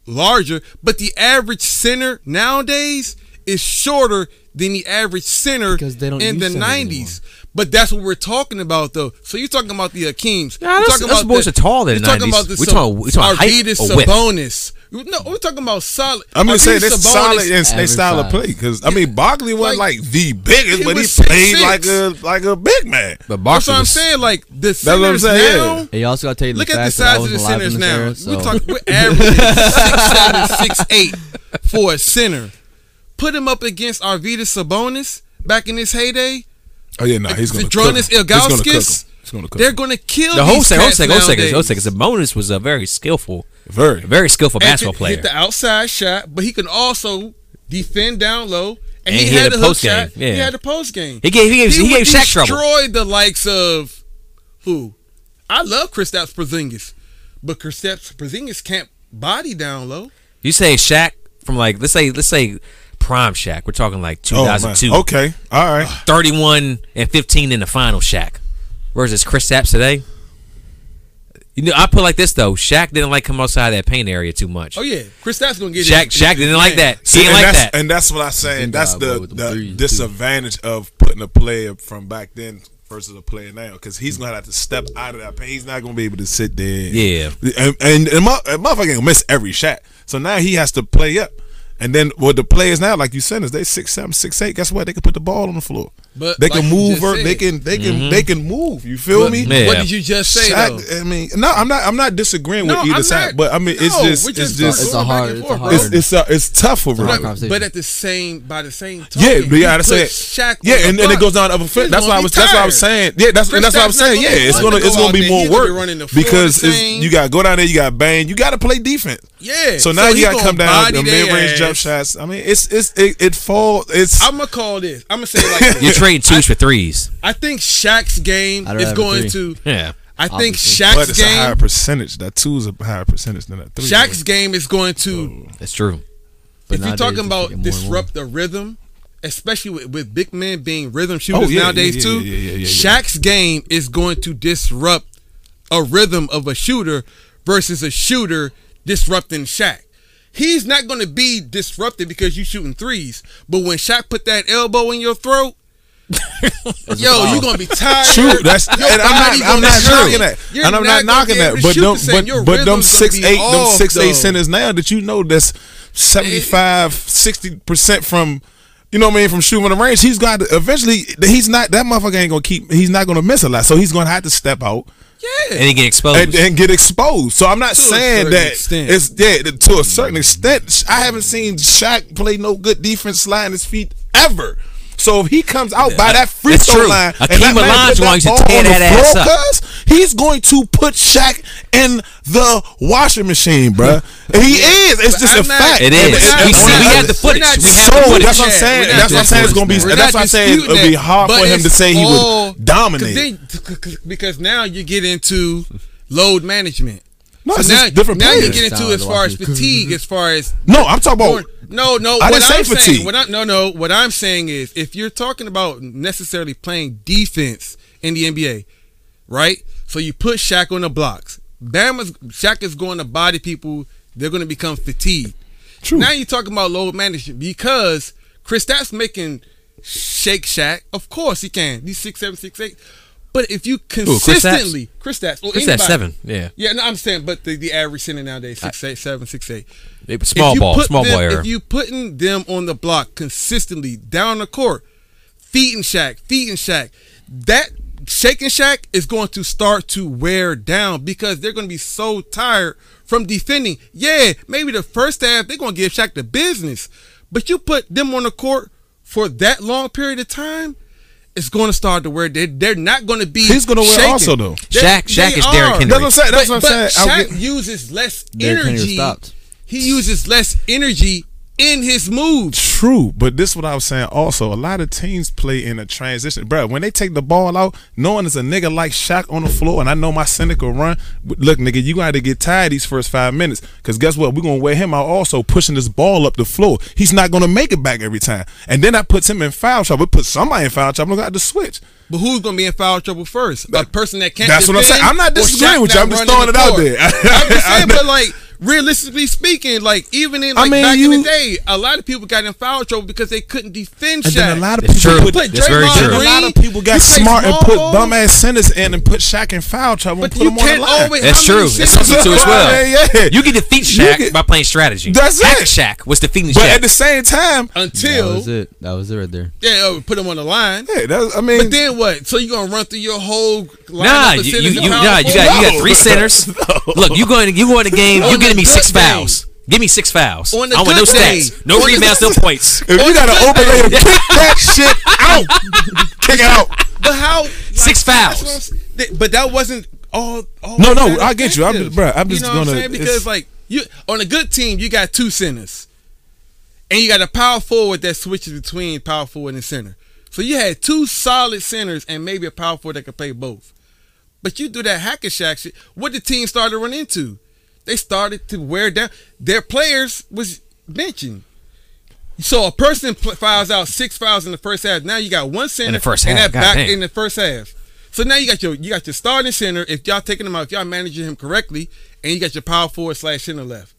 larger. But the average center nowadays is shorter than the average center
Because they don't
in the '90s. But that's what we're talking about, though. So you're talking about the Akeems.
Nah,
You're
those-
talking
those
about
boys
the-
are taller than
You're talking about the
We talking- we talking height width?
Sabonis. No, we're talking about solid.
I'm just saying
Arvydas
this
Sabonis-
solid in their
Average
style of play. Because I mean, Barkley wasn't
Like,
like, the biggest,
he
but he
was
played
6'6".
like a like a big man.
But
That's
Barkley
what I'm saying. Like the
what I'm
centers
saying,
now.
yeah.
And you also gotta take
Look
the
at the
fact
size of the centers
in this
now.
era,
We
so-
talk we're averaging six seven, six eight for a center. Put him up against Arvydas Sabonis back in his heyday.
Oh yeah, no, he's gonna
Dronis
cook him. He's gonna cook him.
Ilgauskas.
He's gonna cook
They're going to kill
the
these
whole second, whole second, whole second,
nowadays.
whole second. Sabonis was a very skillful,
very.
very skillful
And
basketball player.
Hit the outside shot, but he can also defend down low. And,
And
he,
he
had
had
a
a
hook
post game,
shot.
yeah.
He had a post game.
He gave he gave he,
would
gave Shaq trouble.
destroy the likes of who? I love Kristaps Porzingis, but Kristaps Porzingis can't body down low.
You say Shaq from like let's say let's say prime Shaq. We're talking like
Oh
2002,
Okay. All right.
31 and 15 in the final Shaq versus Kristaps today. You know, I put it like this though. Shaq didn't like come outside that paint area too much.
Oh yeah, Kristaps gonna get
Shaq
his-
Shaq didn't like
Man.
that. He didn't
and
like
that's,
that.
And that's what I'm saying. That's the,
the
the
threes, too.
disadvantage of putting a player from back then versus a player now because he's gonna have to step out of that paint. He's not gonna be able to sit there.
Yeah.
and and, and, mo- and motherfucker gonna miss every shot. So now he has to play up. And then with the players now, like you said, is they six seven, six eight. Guess what? They can put the ball on the floor.
But
they
like
can move.
just
Ver-
said-
they can. They can. They can move. You feel
But
me?
Yeah.
What did you just say
Shaq-
though?
I mean, no, I'm not. I'm not disagreeing
No,
with either
I'm
side,
not-
but I mean, it's
no,
just, it's
just
just,
It's a hard- it's a hard-
it's, it's, uh, it's tough for real.
Hard
But, at the same, by the same token,
Yeah, but you gotta say it.
Shaq
Yeah, and, and it goes down the other foot. That's
gonna
why I was. That's what I was saying. Yeah, that's and that's what I was saying. Yeah, it's gonna it's gonna be more
He's gonna be
work
running the
because
the
it's,
same.
you got to go down there. You got to bang. You got to play defense.
Yeah.
So now you got to come down
body
the mid range jump
ass.
shots. I mean, it's it's it, it fall. It's
I'm gonna call this. I'm gonna say it like
You're
this.
trading twos for threes.
I think Shaq's game is going to.
Yeah.
I think
Obviously.
but
Shaq's
it's a higher percentage. That two is a higher percentage than that three.
Shaq's game is going to.
That's true.
But
if you're talking about
getting more and more.
disrupt the rhythm, especially with, with big men being rhythm oh, shooters
Oh, yeah,
nowadays
yeah,
too,
yeah, yeah, yeah, yeah, yeah.
Shaq's game is going to disrupt a rhythm of a shooter versus a shooter disrupting Shaq. He's not going to be disrupted because you shooting threes, but when Shaq put that elbow in your throat. Yo, you're gonna be tired.
True, that's
Your
and I'm not, I'm not knocking that,
You're
and I'm
not
not knocking that. But them,
the
but but them six eight, them
off,
six eight centers now that you know that's 75, 60 percent from. You know what I mean? From shooting the range, he's got to, eventually. He's not that motherfucker ain't gonna keep. He's not gonna miss a lot, so he's gonna have to step out
Yeah.
And he get exposed.
and, and get exposed. So I'm not
To
saying that
extent.
it's yeah to a certain extent. I haven't seen Shaq play no good defense sliding his feet ever. So if he comes out by that free
That's
throw
true.
line,
Akeem
that man
Olajuwon
put
used to tear
on the
that ass
floor,
up.
cuz, he's going to put Shaq in the washing machine, bruh. And he is. It's
But
just
I'm
a
not-
fact.
It
And it's-
We
it's-
see- we have the footage.
We're not
have
so
the footage.
that's what I'm saying. That's what I'm saying. It's gonna be.
We're
That's what I'm saying. It'll be hard for him to say he
all-
would dominate.
Because now you get into load management.
No,
So
it's
now,
different
now you get into as far as fatigue, as far as
No, I'm talking about.
no, no.
I
what
didn't
I'm saying,
fatigue.
what I, no, no. What I'm saying is, if you're talking about necessarily playing defense in the NBA, right? So you put Shaq on the blocks. Bama's Shaq is going to body people. They're going to become fatigued.
True.
Now you're talking about load management because Kristaps making Shake Shack. Of course he can. He's six seven, six eight. But if you consistently, Kristaps, or
Chris
anybody-
seven. Yeah,
Yeah, no, I'm saying, but the, the average center nowadays six eight seven six eight.
It small ball, small
them,
ball era.
If you putting them on the block consistently down the court, feet and shack, feet and shack, that shaking shack is going to start to wear down because they're going to be so tired from defending. Yeah, maybe the first half they're going to give Shaq the business, but you put them on the court for that long period of time. It's going to start to wear. They're, they're not going to be.
He's gonna wear
shaking.
also, though.
They-
Shaq- Shaq
they
is Derrick. Henry.
That's what I'm saying. That's
But-
what I'm saying.
Shaq
get-
uses less
Derrick Henry
energy.
stopped.
He uses less energy in his moves.
True, but this is what I was saying. Also, a lot of teams play in a transition, bro. When they take the ball out, knowing there's a nigga like Shaq on the floor, and I know my could run. Look, nigga, you got to get tired these first five minutes, because guess what? We're gonna wear him out also, pushing this ball up the floor. He's not gonna make it back every time, and then that puts him in foul trouble. It puts somebody in foul trouble. Gonna have to switch.
But who's going to be in foul trouble first? A person that can't.
That's what I'm
defend
saying. I'm not disagreeing with you. I'm just
running
throwing
the
it out there.
I'm just saying,
I'm
but like realistically speaking, like even in
I
like
mean,
back in the day, a lot of people got in foul trouble because they couldn't defend
And
Shaq.
then a lot of
That's
people
true.
put
Put
That's very
Draymond
true.
a lot of people got
you
smart and put
ball,
bum ass centers in and put Shaq in foul trouble
But
and put
you
him on the
can't
line.
always.
That's
how many
true. That's
centers
something
you
too as well.
Yeah, yeah.
You can defeat
You
Shaq
can-
by playing strategy.
That's
Hack
it.
Shaq was defeating
But
Shaq.
at the same time,
until That
was it. That was it right there.
yeah, uh, put him on the line.
yeah, that's, I mean,
But then what? So you gonna run through your whole lineup
Nah,
of
you, you, you, nah, you got you got three centers. Look, you going you going to game. You
On
getting me six
good
fouls. Give me six fouls.
On the
I want no
good day.
stats, no
On
rebounds, no points.
if you got
the
an
good
open
day.
layer, kick that shit out. kick it out.
But how?
Six fouls.
what I'm s- th- But that wasn't all. all
No, no, I get you. I'm just- bruh, I'm
You
just
know what I'm
gonna-
saying? because like you on a good team, you got two centers, and you got a power forward that switches between power forward and center. So you had two solid centers and maybe a power forward that could play both. But you do that hack and Shaq shit. What the team started to run into? They started to wear down. Their players was benching. So a person fouls out six fouls in the first half. Now you got one center
In the first half, and
that back
goddamn.
in the first half. So now you got your you got your starting center. If y'all taking him out, if y'all managing him correctly, and you got your power forward slash center left.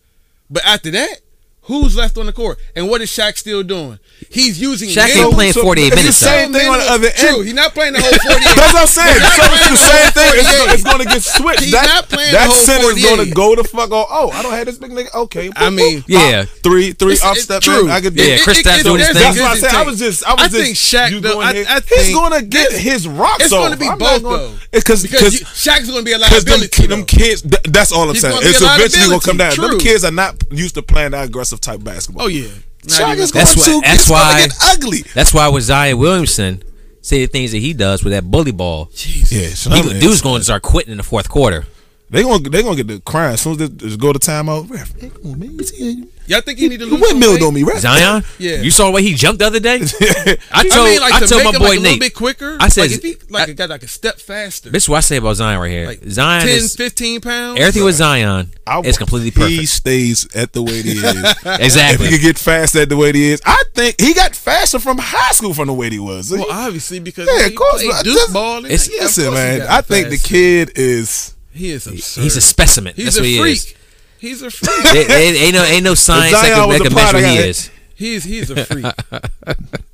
But after that, who's left on the court? And what is Shaq still doing? He's using
Shaq ain't
middle-
playing 48
it's
minutes,
the
though.
same thing on the other end.
True,
end.
he's not playing the whole 48.
That's what I'm saying.
He's
So it's the
the
same thing. It's, gonna- it's going to get switched.
He's
that,
not playing
that
the whole
center's going to go the fuck on. Oh, I don't have this big nigga. Okay.
I mean-
Yeah.
three, three
It's-
up step.
true.
in. I could do
Yeah,
it.
Kristaps doing his thing.
That's what I
give
said. I was just, I was
I
just.
think Shaq,
you
though,
going
I-
here-
I
he's going to get his rocks
It's going to be both though.
Because
because you, Shaq's going to be a
Because them,
liability.
them kids, that's all I'm saying. It's eventually gonna come down. Them kids are not used to playing that aggressive type basketball.
Oh yeah. Not
Shaq
even
is going
That's
to.
why- that's
it's gonna
why-
get ugly.
That's why with Zion Williamson, say the things that he does with that bully ball.
Yeah,
He, dude's going to start quitting in the fourth quarter.
They gonna they gonna get the crying as soon as they just go to timeout. Ref, hey, come on, man. You see-
Y'all think he need to lose
What
some
on me, ref?
Zion,
Yeah.
you saw the way he jumped the other day. I
I
told
mean, like
I
to
told
make
my boy
like a little bit quicker.
I said-
like if he like
I-
got like a step faster,
This is what I say about Zion right here.
like
Zion
10,
is
15 pounds.
everything with Zion
I-
is completely perfect.
He stays at the way he is. Exactly. If
Exactly.
he could get fast at the way he is, I think he got faster from high school from the way he was.
Well, obviously because
Yeah,
he
of course,
played Duke ball.
it's-
yeah,
Listen, man, I think the kid is.
He is absurd.
He's a specimen.
He's
That's
a
what he
freak.
is.
He's a freak.
There- there ain't no ain't no science that can,
was
that
a
can measure he is.
He's he's a freak.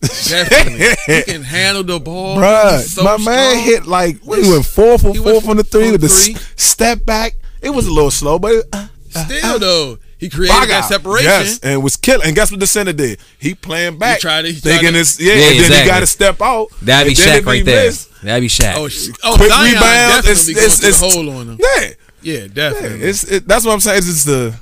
Definitely, he can handle the ball.
Bruh,
so
my man
strong.
hit like what, he went four for
He
four from the three with the
three.
step back. It was a little slow, but uh,
Still though, he created
Baga.
that separation.
Yes, and was killing. And guess what the center did? He playing back, He
tried to- he
thinking
tried to-
it's yeah,
Yeah,
and then he got to step out.
That'd be Shaq right there.
miss,
That'd be Shaq.
Oh, sh- oh
quick
Zion
rebound. It's it's, it's
the hole on him.
Yeah,
Yeah,
yeah.
definitely.
It's it, that's what I'm saying. It's just the.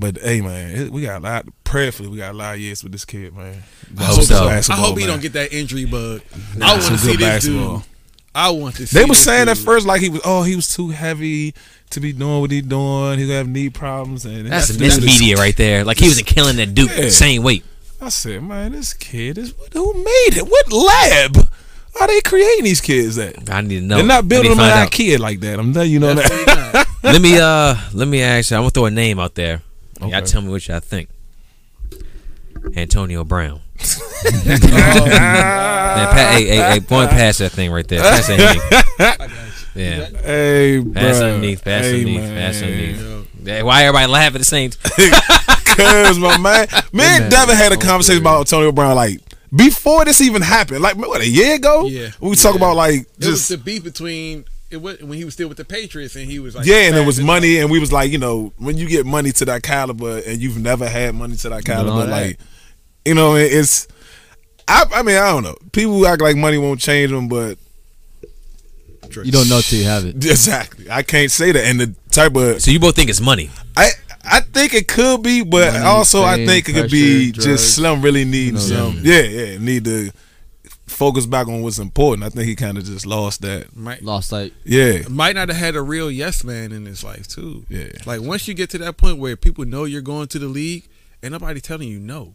But hey, man, it, we got a lot. Prayerfully, we got a lot of years with this kid, man.
I hope so.
I hope he
man.
don't get that injury bug.
Nah,
I want to see this
basketball.
dude. I want to see.
They were
this
saying at first like he was, oh, he was too heavy to be doing what he doing. He gonna have knee problems, and
That's,
that's,
that's
that's
media right there. Like he wasn't killing that Duke
Yeah.
same weight.
I said, man, this kid is who made it? What lab are they creating these kids at?
I need to know.
They're not building
to
them
find
at
out.
IKEA like that. I'm telling you, know that.
Definitely not.
let me uh let me ask you. I'm gonna throw a name out there.
Okay.
Y'all tell me what y'all think. Antonio Brown.
Oh,
Man, pa- hey, hey, hey, go and pass that thing right there. Pass that underneath. Yeah.
hey,
Pass
bruh.
underneath, pass
hey,
underneath,
man.
pass underneath. Yeah, Why everybody laugh at the same time?
Cause my man, me and Devin had a conversation about Antonio Brown like before this even happened, like what a year ago.
Yeah.
we talk about like
It was
just
the beef between it was when he was still with the Patriots and he was like
yeah, and it was
spazzing
money, and we was like, you know, when you get money to that caliber, and you've never had money to that caliber,
that.
like, you know, it's. I, I mean, I don't know. People who act like money won't change them, but
You don't know till you have it.
exactly, I can't say that. And the type of
So you both think it's money?
I I think it could be, but
Money,
also I think it could be
pressure,
just
drugs.
Slim really needing
know,
some. Yeah, yeah, need to focus back on what's important. I think he kind of just lost that.
Might,
Lost sight.
Yeah,
might not have had a real yes man in his life too.
Yeah.
Like once you get to that point where people know you're going to the league, and nobody telling you no.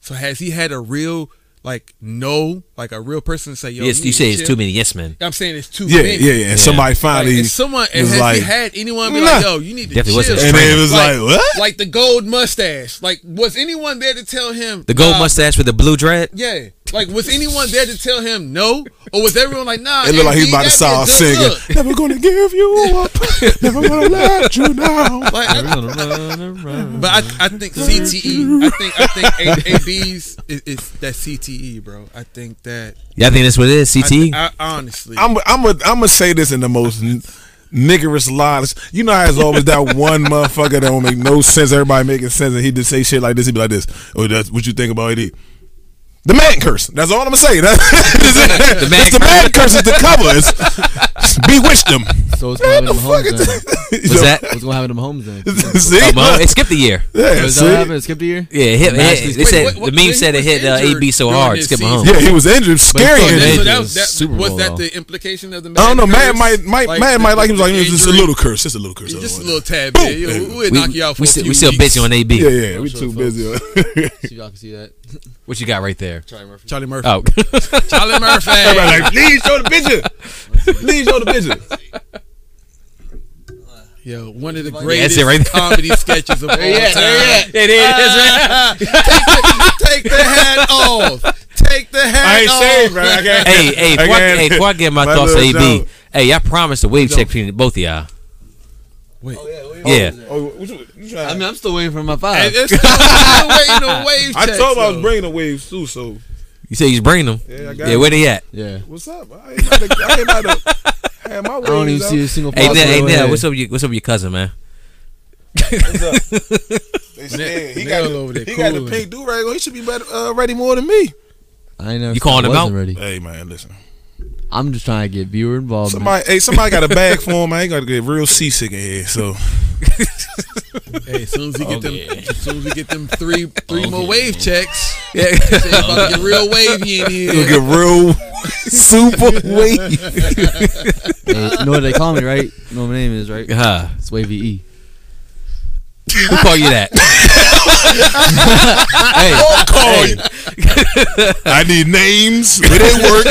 So has he had a real like no, like a real person say, "Yo,
yes,
need
you say it's
chill?
too many yes men.
I'm saying it's too
yeah,
many.
yeah, yeah. And somebody
Like,
finally
if someone and has
like,
he had anyone be
Nah.
like, "Yo, you need to
Definitely
chill,"
wasn't
and it was
Like-
like, what?
like the gold mustache. Like, was anyone there to tell him
The gold
nah,
mustache with the blue dread.
Yeah, like was anyone there to tell him no, or was everyone like, "Nah"?
It looked like
AB,
he's about to
that'd a
start singing.
look.
Never gonna give you up. Never gonna let you down.
Like, I- but I, I think CTE. I think I think A- AB's is, is that CTE, bro. I think that.
Y'all think that's what it is?
I,
CT.
I, honestly,
I'm I'm a, I'm gonna say this in the most n- niggerish lies. You know how it's always that one motherfucker that don't make no sense. Everybody making sense, and he just say shit like this. He'd be like this. Oh, that's what you think about it. The Madden curse. That's all I'm gonna say. That, the
man
it's the Madden curse is the cover. It's, bewitch them.
So what's going to happen to Mahomes then?
What's that?
What's going to happen to Mahomes then?
See?
Oh, Mo, it skipped a year.
yeah,
Was
see?
that what happened? It skipped a year?
Yeah, it hit,
Magically
it, they
skipped.
said
Wait, what-
the meme said it hit
was
uh, AB so
during
hard,
his
skip
season.
Mahomes.
Yeah, he was injured, scary
he still
injured.
so that was that,
Super
was
Bowl,
that
though.
the implication of the?
I don't know.
man
Man might might
Like,
man
the-
might like he was like
the
it was just a
injury?
little curse, just a little curse.
Just a little tad
Boom.
bit. Yo, We'll knock you out for
we
a
still,
few
we still
weeks.
busy on AB.
Yeah, yeah, we too busy.
See if y'all can see that.
What you got right there?
Charlie Murphy.
Charlie Murphy.
Oh,
Charlie Murphy.
Everybody like, please show the picture. Please show the picture.
Yo, one of the
that's
greatest
it right
comedy sketches of all time.
it is. Ah.
take, the, take the hat off. Take the hat
I ain't
off.
saying, bro. I can't.
Hey, hey, before I,
Again,
hey, before I get my,
my
thoughts on
little
AB,
joke.
hey, y'all promised a wave check between both of y'all.
Wait.
Oh, yeah.
Oh, what you, you
I mean, I'm still waiting for my
And
five.
it's still, still waiting on wave
I told him I was bringing the waves too. So
You say he's bringing them.
yeah, I got
Yeah,
it.
where they at?
Yeah.
What's up? I ain't about to, I ain't about to have my
I don't even
out.
see a single
Hey,
faucet
Nell, hey,
over
Nell, what's up? With your, what's up with your cousin, man?
They scared. He got,
Nell over there
he got the
cooling.
pink do rag. He should be better, uh, ready more than me.
I ain't never
You calling him out?
Ready.
Hey man, listen.
I'm just trying to get viewer involvement.
Somebody, hey, somebody got a bag for him. I ain't got to get real seasick in here. So
Hey, as soon as he get oh, them, as soon as we get them three, three oh, more wave checks,
Yeah.
it's about to get real oh, wavy in here.
you'll get real super wave.
Hey, you know what they call me, right? You know what my name is, right?
Huh.
It's Wavy E.
Who call you that?
Hey,
Call you. I need names where they work,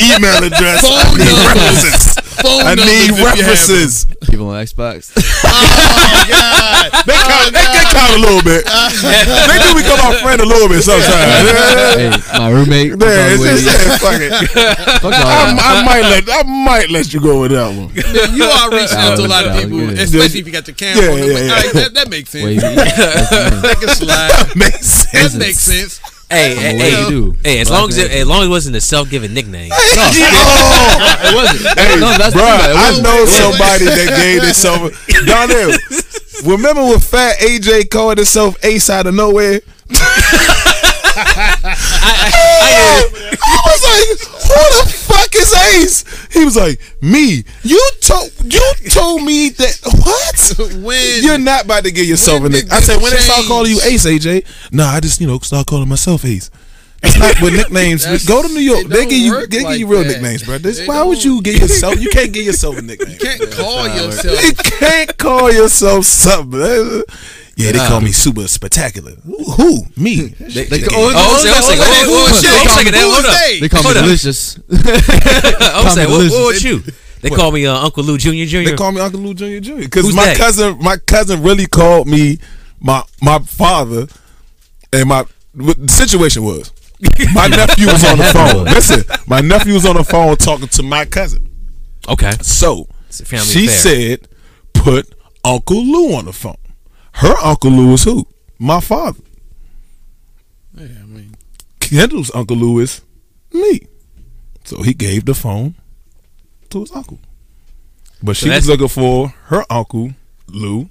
email address.
Phone
I need
numbers.
references.
Phone
I need
if you them.
references.
people on Xbox.
Oh God!
They count, they, they count a little bit. they do become our friend a little bit sometimes.
hey, my roommate.
Yeah,
Yeah,
it's just, yeah, fuck it.
Fuck
I,
y'all.
I might let I might let you go with that one.
You are reaching out to a lot of people,
good.
especially if you got your camera
Yeah,
on.
yeah, yeah.
all right, that, that makes sense.
Wavy. That's the name.
That can slide.
Makes sense.
That makes sense.
Hey, hey,
a
hey,
wavy dude.
hey, as
Black
long as it,
man.
as long as it wasn't a self-given nickname.
No, It wasn't.
Hey,
No, that's the
bruh,
thing, it
I
wasn't.
know somebody that gave themselves Donnell. Remember when Fat AJ called himself Ace out of nowhere? I was like, "Who the fuck is Ace?" He was like, "Me." You told you told me that what?
When
You're not about to give yourself a
When
nick. I said, when they start
change?
calling you Ace, AJ. Nah, I just you know start calling myself Ace. It's not with nicknames. Go to New York. They give you
work
they give
like
you real
that.
nicknames, bro. This, why would
don't.
you give yourself? You can't give yourself a nickname.
you can't call yourself.
You can't call yourself something. Yeah, they call me super spectacular. Who? Who? Me.
They,
They
call-
Oh, hold on a second.
Hey, who
Hold
is
on
they?
a second.
Who
Hold
is
up.
they?
they call me
Hold up.
delicious.
I'm saying, what,
delicious.
what with you? They call me uh, Uncle Lou Jr. Jr.
They call me Uncle Lou Jr. Jr. Because my
that?
cousin, my cousin really called me my my father, and my the situation was. My nephew was on the phone. Listen, my nephew was on the phone talking to my cousin.
okay.
So
It's a family
she
affair.
said, "Put Uncle Lou on the phone." Her Uncle Lou is who? My father.
Yeah, I mean,
Kendall's Uncle Lou is me. So he gave the phone to his uncle. But she was looking for her uncle Lou.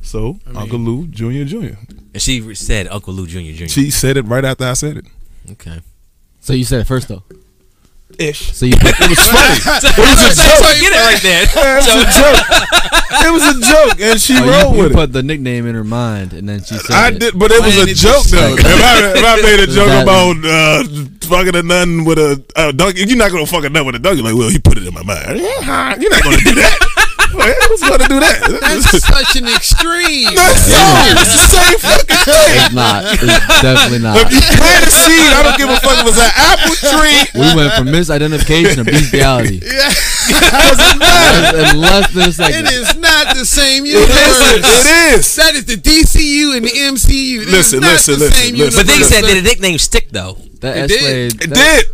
So Uncle Lou Junior Junior.
And she said Uncle Lou Jr. Jr.
She said it right after I said it.
okay.
So you said it first though.
Ish.
So you put,
It was funny.
It was a joke. Get it right there.
it was a joke. It was a joke, and she
oh, you-
rolled
you,
with it.
put the nickname in her mind, and then she said
I
it.
did, but it was
Man,
a joke though. If I, if I made a joke
That-
about uh, fucking a nun with a uh, donkey, you're not gonna fuck a nun with a donkey. Like, well, he put it in my mind. You're not gonna do that. Like, Who's gonna do that?
That's such an extreme.
That's so. It's the same fucking thing.
It's not. It's definitely not.
If you plant a seed, I don't give a fuck if it's an apple tree.
We went from misidentification to bestiality
Doesn't matter.
in less than a second.
is not the same universe.
is. It is.
That is the DCU and the MCU. It is
Listen,
not
listen,
the
listen,
same
listen.
But they
universe.
said that the nickname stick though.
That
It did.
escalated.
It did.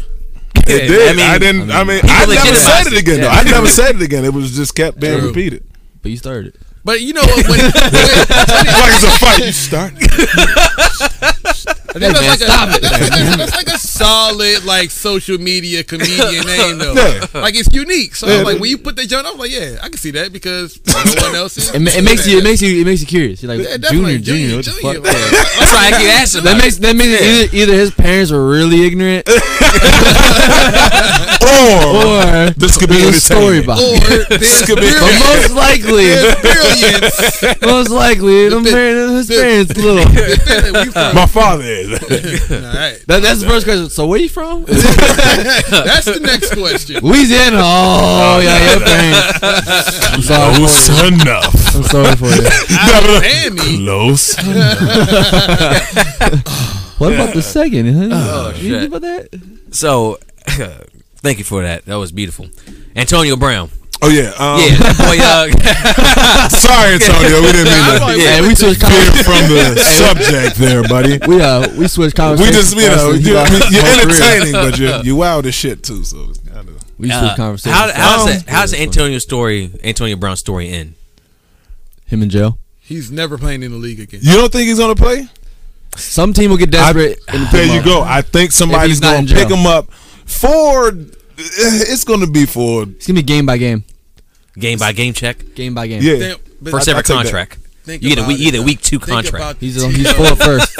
It did.
I mean-
I didn't. I mean,
People
I never said it again. though. I never said it again. It was just kept being
True.
repeated.
But you started.
But you know what? When, when,
like it's a fight. You start.
that's,
man,
like a,
stop it.
that's, that's- that's like a solid like social media comedian name though.
Yeah.
Like it's unique. So
Yeah,
I'm like when you put that joint, I'm like, yeah, I can see that because no one else is.
It, ma- it makes you. It makes you. It makes you curious. You're like
Yeah,
junior,
definitely.
junior. What the
Junior,
fuck?
That's why I keep asking.
That makes that means either, either his parents were really ignorant
Or
or
this could be
there's a story
entertaining.
behind it.
Or there's
could be-
But most likely,
brilliance.
most likely, them
the-
parents, his
the-
parents little.
we from,
My father is.
all right.
That, that's the first question. So where you from?
That's the next question.
Louisiana. Oh yeah, your parents. I'm sorry for
Close
you.
enough.
I'm sorry for you.
Miami.
Close.
What about the second? Huh?
Oh,
You
shit.
think about that?
So, thank you for that. That was beautiful. Antonio Brown.
Oh yeah. Um,
Yeah, that boy. Uh,
Sorry, Antonio. We didn't mean
I'm
to
like,
Yeah, we switched.
veer from the subject there, buddy.
we uh we switched
conversation.
We
just, you know, you're,
and he lost
you're
his whole career.
entertaining, but you're, you wild as shit too. So it's kind of.
We
uh,
switched conversations.
how, how's
fast.
that? How's the Antonio story? Antonio Brown's story end?
him in jail?
He's never playing in the league again.
You don't think he's gonna play?
Some team will get desperate. and pick
There you
up.
go. I think somebody's gonna pick him up for. It's gonna be for
It's gonna be game by game,
Game by game check.
game by game.
yeah.
Think-
First
I- I
ever
take that.
contract.
think
You get a week,
it,
either
though.
week two contract.
He's
the
he's
TO.
full first.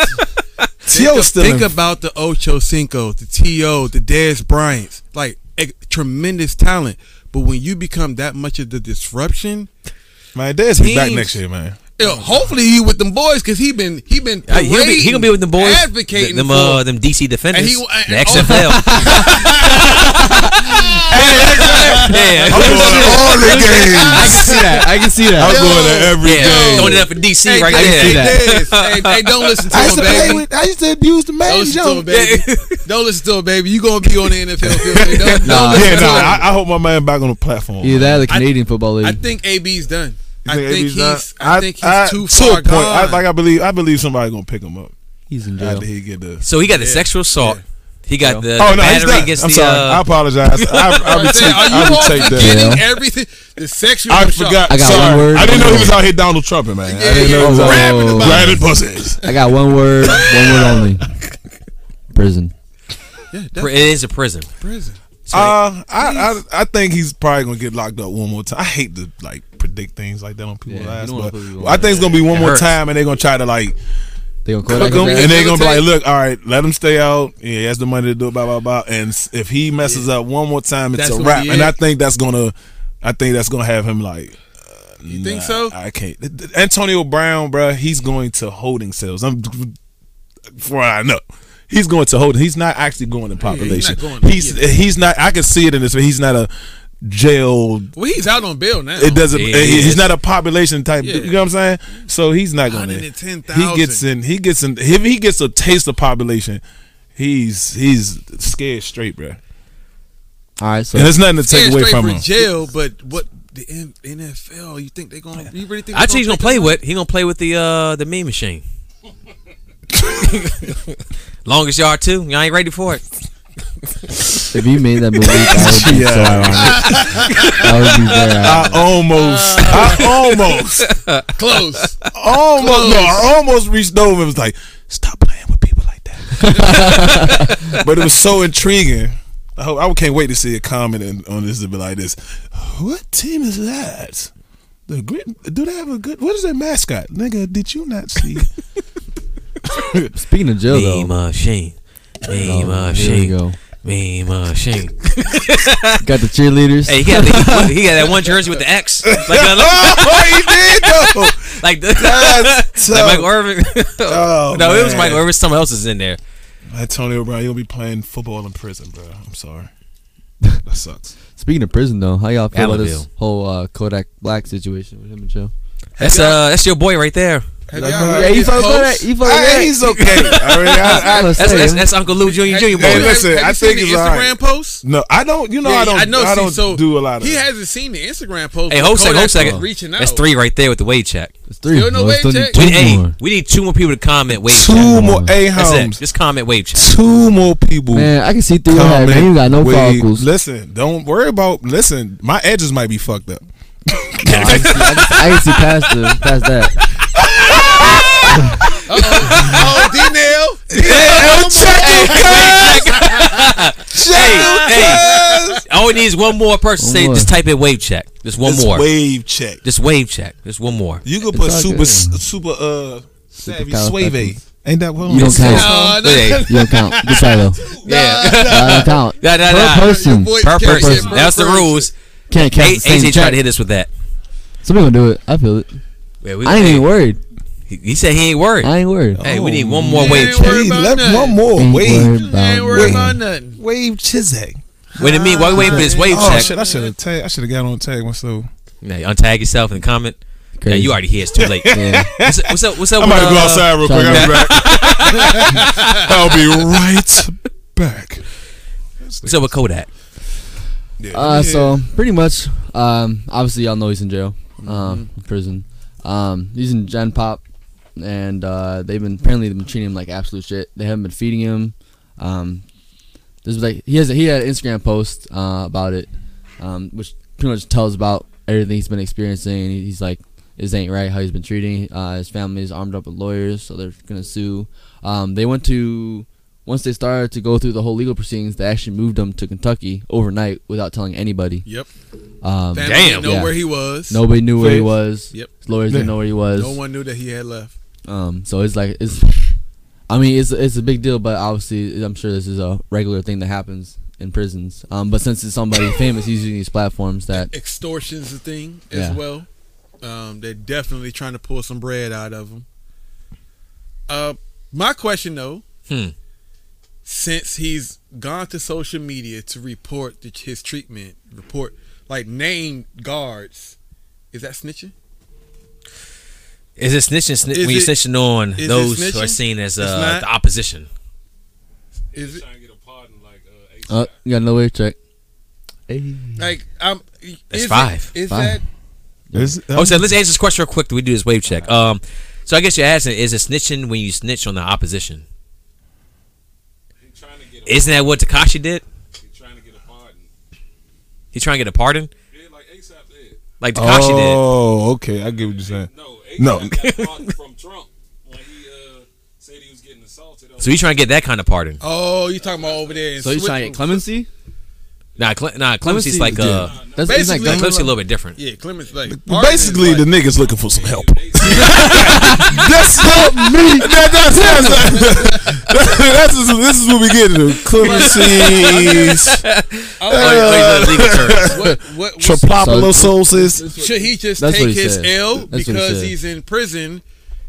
Tio's still
Think
in-
about the Ocho Cinco, the To, the Dez Bryants, like a, tremendous talent. But when you become that much of the disruption,
man. Dad's be back next year, man.
you know, hopefully he with them boys because he been he been
Uh, he gonna be, he gonna be with the boys,
advocating
them
for.
uh, them DC defenders,
And he-
the
and-
XFL. yeah,
I'm going to all the games.
I can see that. I can see that.
I'm going to every
yeah,
game.
throwing it up for DC
Hey,
right
I can
there.
see that.
Hey, hey, don't listen to
I used
him,
to play
baby.
with. I used to abuse the
Don't
man,
listen to him, baby. don't listen to him, baby. You gonna be on the NFL field. Don't, don't
Yeah,
to
no. I, I hope my man back on the platform.
Yeah, that or the Canadian Football League.
I think AB's done. I think
AB's not?
he's. I think he's
I-
too
to
far
a point. I,
gone.
like I believe. I believe somebody's gonna pick him up
He's in jail.
after he get the.
So he got the
Yeah.
sexual assault. He got the,
Oh
the
no, he's
battery
not.
against
I'm
the.
sorry. I
Uh,
apologize. I, I, I
I'm saying, are you
I
all
retake that.
forgetting
Yeah.
everything? The sexual.
I forgot.
I got
sorry.
one word,
I didn't know
one
he was out here Donald Trumping, man. I didn't
yeah,
know he was
yeah.
out
Rapping
grabbing pussies.
I got one word, one word only. Prison.
Yeah,
it
that's
is a prison.
prison.
So
Uh, I, I I think he's probably gonna get locked up one more time. I hate to like predict things like that on people's
Yeah, you
eyes, but I think it's gonna be one
It
more
hurts.
time, and they're gonna try to like
They gonna
cook him, and they're gonna be like, look, all right, let him stay out. Yeah, he has the money to do it, blah blah blah. And if he messes up one more time, it's
That's
a wrap. And. I think that's gonna, I think that's gonna have him like.
Uh, you think so?
I can't. Antonio Brown, bruh, he's going to holding cells. I'm for I know. He's going to holding. He's not actually going to population.
not going-
he's
yeah.
he's not. I can see it in this. He's not a jail.
Well, he's out on bail now.
It doesn't.
Yeah,
he-
he
he's not a population type.
Yeah.
You know what I'm saying? So he's not going to. He gets in. He gets in. If he gets a taste of population, he's he's scared straight, bruh.
All right, so
And there's nothing to take away from him.
jail, but what the N- NFL? You think they're gonna? You really think?
I think he's gonna play with. He gonna play with the uh the meme machine. Longest yard too. Y'all ain't ready for it.
If you made that movie, that would be so
Yeah.
ironic. That would be very ironic.
I almost, I almost,
Close.
almost, no, I almost reached over and was like, "Stop playing with people like that." but it was so intriguing. I hope I can't wait to see a comment in- on this to be like this. What team is that? The Grit- do they have a good? What is their mascot, nigga? Did you not see?
Speaking of jail,
Me
though,
machine. Me
oh, here we
machine.
go.
Me machine.
Got the cheerleaders.
Hey, he got, the, he got that one jersey with the X. Like, uh,
oh, he did though.
like, the,
That's
like
tough.
Michael Irvin.
Oh,
no, it was
Mike
Michael Irvin. Someone else is in there.
Antonio Brown, you'll be playing football in prison, bro. I'm sorry. That sucks.
Speaking of prison, though, how y'all feel about this whole uh, Kodak Black situation with him and Joe?
That's uh, that's your boy right there.
Have y'all heard
Yeah, you
his
fuck with
post?
Kodak? You fuck ah, with
Hey,
that?
he's okay. I mean, I, I,
That's, that's, that's Uncle Lou Jr. Jr.
Have-
boy.
Hey, listen,
have
I
you
think
seen
it's
the
all right.
Instagram post?
no, I don't. You know,
Yeah,
I don't. I,
know. see,
don't
so
do a lot of.
He
that.
hasn't seen the Instagram post.
Hey, hold second, hold second.
Reaching out.
That's three right there with the wage check.
It's three.
Still no
Well,
wage check?
We, hey,
more.
we need two more people to comment wage
Two
check.
more a
That's it. Just comment wage check.
Two more people.
Man, I can see through your head, man. You got no
Wait,
follicles.
Listen, don't worry about. Listen, my edges might be fucked up.
I, can see, I can see past, the, past that.
Oh, D Nail. D-Nail.
Hey, hey, all we need is one more person.
One
Say,
more.
just type in wave check. Just one
It's
more.
wave check.
Just wave check. Just one more.
You could put super, super, uh, savvy suave. Ain't that what?
You don't count.
called?
No, no,
Hey,
You don't count. Good try, though.
yeah.
I don't count.
Nah, nah,
Per
nah.
person.
Per
can't
person. That's the rules.
Can't count
A-
the same
AJ tried to hit us with that.
Somebody gonna do it. I feel it.
Yeah, we,
I ain't
hey,
even worried.
He, he said he ain't worried.
I ain't worried.
hey, we
Oh,
need one more wave
Ain't
check.
worried
Hey,
nothing.
one more
Ain't
wave.
worried about
ain't worried about nothing.
Wave Chizek.
Wait a minute. While we waiting for this wave
Oh
check,
shit! I should have tag. I should have got on tag myself.
yeah, untag yourself in the comment. Yeah,
Crazy.
you already here. It's too late.
Yeah.
What's, up- what's up? What's up?
I'm
with,
about to go
uh,
outside real quick. I'll be back. I'll be right back.
What's up with Kodak?
Yeah.
Uh, so pretty much, um, obviously y'all know he's in jail, um,
Mm-hmm.
in prison. Um, he's in Gen Pop, and uh, they've been apparently they've been treating him like absolute shit. They haven't been feeding him. Um, this was like he has a, he had an Instagram post uh, about it, um, which pretty much tells about everything he's been experiencing. He's like, "This ain't right." How he's been treating uh, his family is armed up with lawyers, so they're gonna sue. Um, they went to once they started to go through the whole legal proceedings, they actually moved him to Kentucky overnight without telling anybody.
Yep.
Um,
Damn.
didn't know
Yeah.
where he was.
nobody knew where he was.
Yep.
His lawyers didn't know where he was.
No one knew that he had left.
Um, so it's like it's. I mean, it's it's a big deal, but obviously, I'm sure this is a regular thing that happens in prisons. Um, but since it's somebody famous, using these platforms that
Extortion's a thing
Yeah.
as well. Um, they're definitely trying to pull some bread out of them. Uh, my question though,
Hmm.
since he's gone to social media to report the, his treatment, report like name guards, is that snitching?
Is it snitching sni-
Is
when you're snitching on
is it
those who are seen as uh, the opposition?
Is it
trying to get a pardon like uh,
uh, you got no way to check. Hey.
like I'm?
That's
is
five.
It, is
Five.
that
Is-
Oh, so let's answer this question real quick. Do We do this wave check. Um, so I guess you're asking: Is it snitching when you snitch on the opposition?
he trying to get a,
Isn't that what Tekashi did?
He's trying to get a pardon.
He's trying to get a pardon,
Yeah, like ASAP did.
like Tekashi did.
Oh, okay. I get what you're saying.
No,
No.
ASAP got a pardon from Trump when he uh, said he was getting assaulted.
So he's trying to get that kind of pardon.
Oh, you talking about over there? In
So he's trying to get clemency.
Nah, Cle- nah, Clemency's
Clemency
like
is
uh.
That's,
Basically,
isn't that
Clemency a little bit different.
Yeah, Clemens like
Basically, the nigga's looking for some help. That's help me. That, that's that's, that's this is what we get into clemencies,
is
Oh,
like,
he's a legal term.
what, what, what,
tropopolososis.
should he just
That's what
take
he
his
said.
L
That's what he
because
said.
he's in prison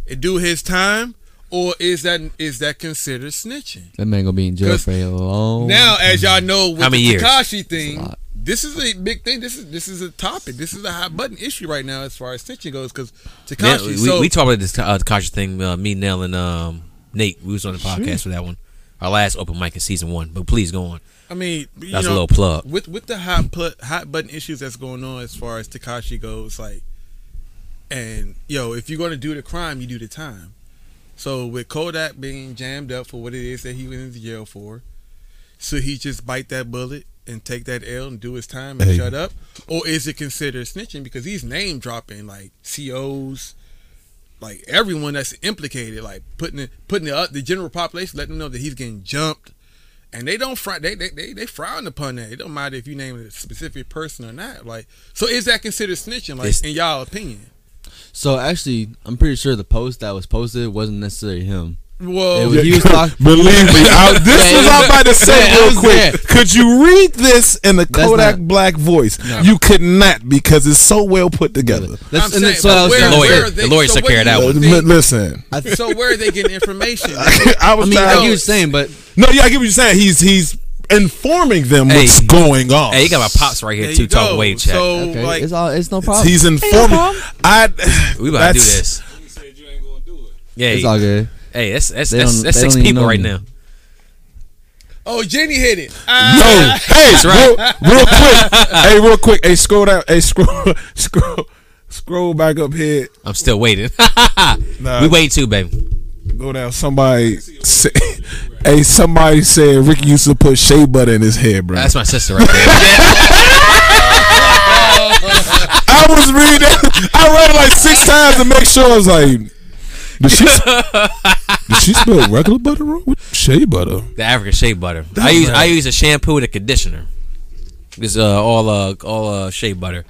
and do his time, or is that is that considered snitching?
That man gonna be in jail for a long.
Now, as y'all know, with
How many
the? Tekashi thing, this is a big thing. This is this is a topic. This is a hot button issue right now as far as snitching goes. Because Tekashi,
we,
so
we talked about this uh, Tekashi thing. Uh, me, Nell, and um, Nate. We was on the podcast for that one. Our last open mic in season one. But please go on.
I mean, you
That's
know,
a little plug.
with with the hot put hot button issues that's going on as far as Tekashi goes, like, and yo, if you're gonna do the crime, you do the time. So with Kodak being jammed up for what it is that he went into jail for, so he just bite that bullet and take that L and do his time and
Hey.
shut up, or is it considered snitching because he's name dropping like COs, like everyone that's implicated, like putting it, putting the uh, the general population, letting them know that he's getting jumped, and they don't frown. They they they, they frown upon that. It don't matter if you name a specific person or not. Like, so is that considered snitching? Like,
It's-
in y'all opinion?
So actually, I'm pretty sure the post that was posted wasn't necessarily him.
Well,
It was- he was talking.
Believe me, I, this
Yeah,
was
yeah.
I'm about to say
Yeah,
real quick.
there.
Could you read this in the
That's
Kodak
not-
Black voice? You could not because it's so well put together.
I'm
That's,
saying,
that's what I was
where-
The lawyer-
say.
where are they-
the lawyer
so
took
where
care of that one.
Think-
listen,
so where are they getting information?
I
I
was
mean, I
trying.
get what you're saying, but
no, yeah, I get what you're saying. He's he's informing them
Hey.
what's going on.
Hey, you got my pops right here
There
too,
you
talking
go.
wave check.
So
okay,
like,
it's all it's no problem.
He's informing. I.
we about to do this.
He said you ain't gonna do it.
Yeah,
It's all good.
hey, that's that's
They
that's, that's six people right
me.
now.
oh, Jenny hit it.
No,
Ah,
hey, real, real quick. hey, real quick. Hey, scroll down. Hey, scroll, scroll, scroll back up here.
I'm still waiting.
Nah,
we wait too, baby.
Go down. Somebody, say, hey, somebody said Ricky used to put shea butter in his hair, bro.
That's my sister right there.
I was reading. I read it like six times to make sure. I was like, did she? did she spell regular butter wrong with shea butter?
the African shea butter. I use I use a shampoo and a conditioner. It's uh, all uh all uh shea butter.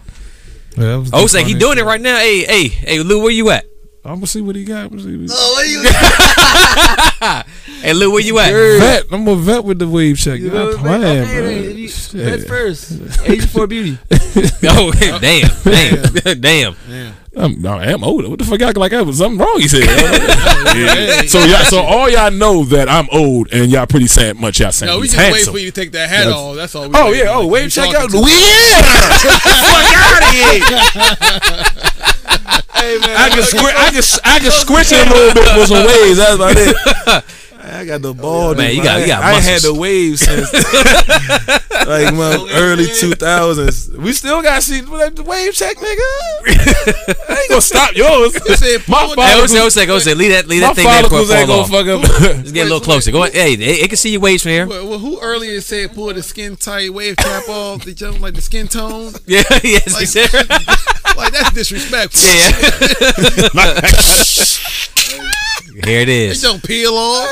Yeah,
Oh, it's like he doing it right now. Hey, hey, hey, Lou, where you at?
I'm gonna see what he got. I'm gonna see what he oh,
Hey, Lou, where you at?
Vet, I'm a vet with the wave check. You're not playing, bro.
That's first. Age for beauty.
oh, damn, damn, damn.
I'm, no, I am older. What the fuck? I act like I was something wrong. He said. Yeah. So y'all, so all y'all know that I'm old, and y'all pretty sad much. Y'all saying
no, we
he's
just wait for you to take that hat
That's-
off. That's all. We
Oh yeah. Oh, wave check
talking
out.
to-
Yeah. fuck out of here. Hey man, I can squi- I can I can squish it a little bit for some waves. That's about it. I got the ball.
Man, you got-
I,
you got
I ain't had the waves since like my early two thousands. We still got to see the wave check, nigga. I ain't gonna stop yours.
It said,
My
pull
fault.
Hey,
down-
Jose, Jose, Jose, leave that, leave that thing there before
follicles
it
ain't
fall
gonna
off.
fuck up.
Let's get a little closer. Go ahead. Hey, it, it can see your waves from here.
Well, well, who earlier said pull the skin tight wave cap off the jump like the skin tone?
Yeah, yes, he said.
Like that's disrespectful.
Yeah. here it
It
is.
don't peel off.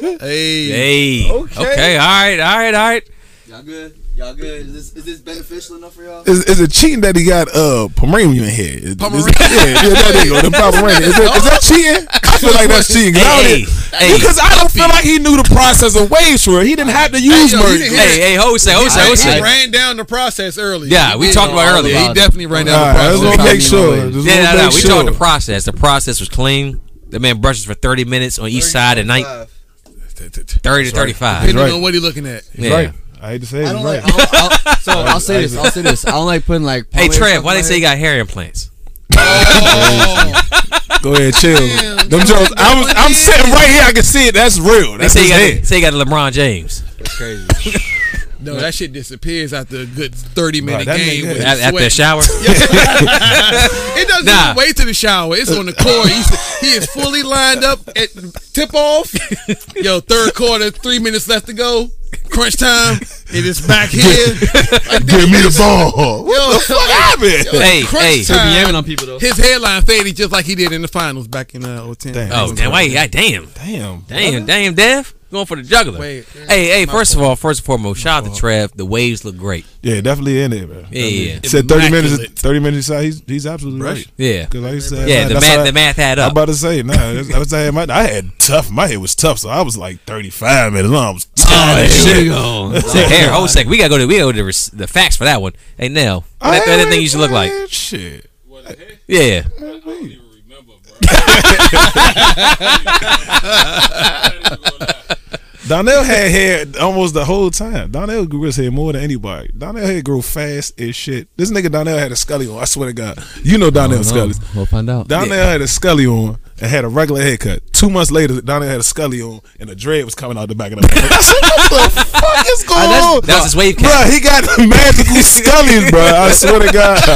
Hey,
Hey. Okay. All right. All right. All right.
Y'all good? Y'all good? Is this is this beneficial enough for y'all?
Is, is it cheating that he got uh Pomeranian hair? Is- is-
Pomeranian?
yeah, yeah, there you go. The Pomeranian. Is, that- is that cheating? I feel like that's cheating. 'cause I don't-
Hey, hey,
because I don't feel like he knew the process of waves for it. He didn't have to use
yo, he
merge.
didn't
Hey, hey, Jose, Jose,
He ran down the process early.
Yeah, we talked about earlier.
Yeah, he definitely ran down
right,
the process.
want to make sure.
my.
Just
Yeah,
wanna
no, no.
make
We talked the process. The process was clean. The man brushes for 30 minutes on each side at night. 30 to 35.
Depending on what he looking at.
He's
Yeah.
Right. I hate to say it.
I don't
right.
like. I'll, I'll, so I'll say this. I'll say this. I don't like putting like.
Hey,
pomade
Trev, why they say you got hair implants?
Oh,
Go ahead, chill.
Damn,
Them jokes. I was. I'm sitting right here. I can see it. That's real.
They
That's
say you, got,
head.
say you got a LeBron James.
That's crazy.
no, that shit disappears after a good thirty minute
that
game. with
At- After the shower.
It doesn't
Nah.
even wait to the shower. It's on the court. He's, he is fully lined up at tip off. Yo, third quarter, three minutes left to go. Crunch time. It is back here. Like,
Give me the ball. What
Yo,
the fuck happened?
Hey,
crunch
hey.
So be
time.
yamming on people though.
His headline faded just like he did in the finals back in uh, 010.
Damn.
Oh, damn. Wait, yeah, damn.
Damn.
Damn, damn, Dev. Going for the juggler.
Wait.
Hey, hey, first of all, first and foremost, shout out to Trev. The waves look great.
Yeah, definitely in it, man.
Yeah, yeah.
He said 30 minutes. 30 minutes aside, he's, he's absolutely
Brush.
right.
Yeah.
Because like I said,
Yeah, the math,
how-
the math had up.
I'm about to say, nah, that's- I was saying, my, I had tough. My head was tough, so I was like 35 minutes long. I was oh, tired. as shit.
go.
Say, here, hold a second. We gotta go to we gotta go to the, the facts for that one. Hey, Nell, what
I
that, that
had-
thing used to look like?
Shit.
What the?
Yeah.
I don't even remember, bro. I ain't even gonna lie.
Donnell had hair almost the whole time. Donnell grew his hair more than anybody. Donnell hair grew fast as shit. This nigga Donnell had a scully on. I swear to God. You know Donnell oh, Scully.
We'll find out.
Donnell had a scully on and had a regular haircut. Two months later, Donnell had a scully on and a dread was coming out the back of the head. I said, what the fuck is ah, going on?
That was his wave cap.
Bro, he got the magical scullies, bro. I swear to God.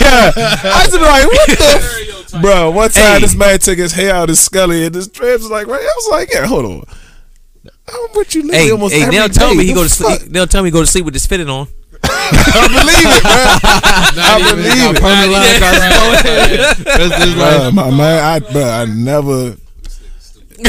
yeah. I was like, what the. Bro, one time
Hey.
this man took his hair out his scully and this dreads was like, right? I was like, yeah, hold on. I'm with you literally
Hey,
almost
hey,
every
they'll tell
day.
me he
The
go to sleep. They'll tell me he go to sleep with this fitted on.
I believe it, man. I believe it.
Permanent line across his forehead. Rest of his life.
Bruh, my man, I, bruh, I never.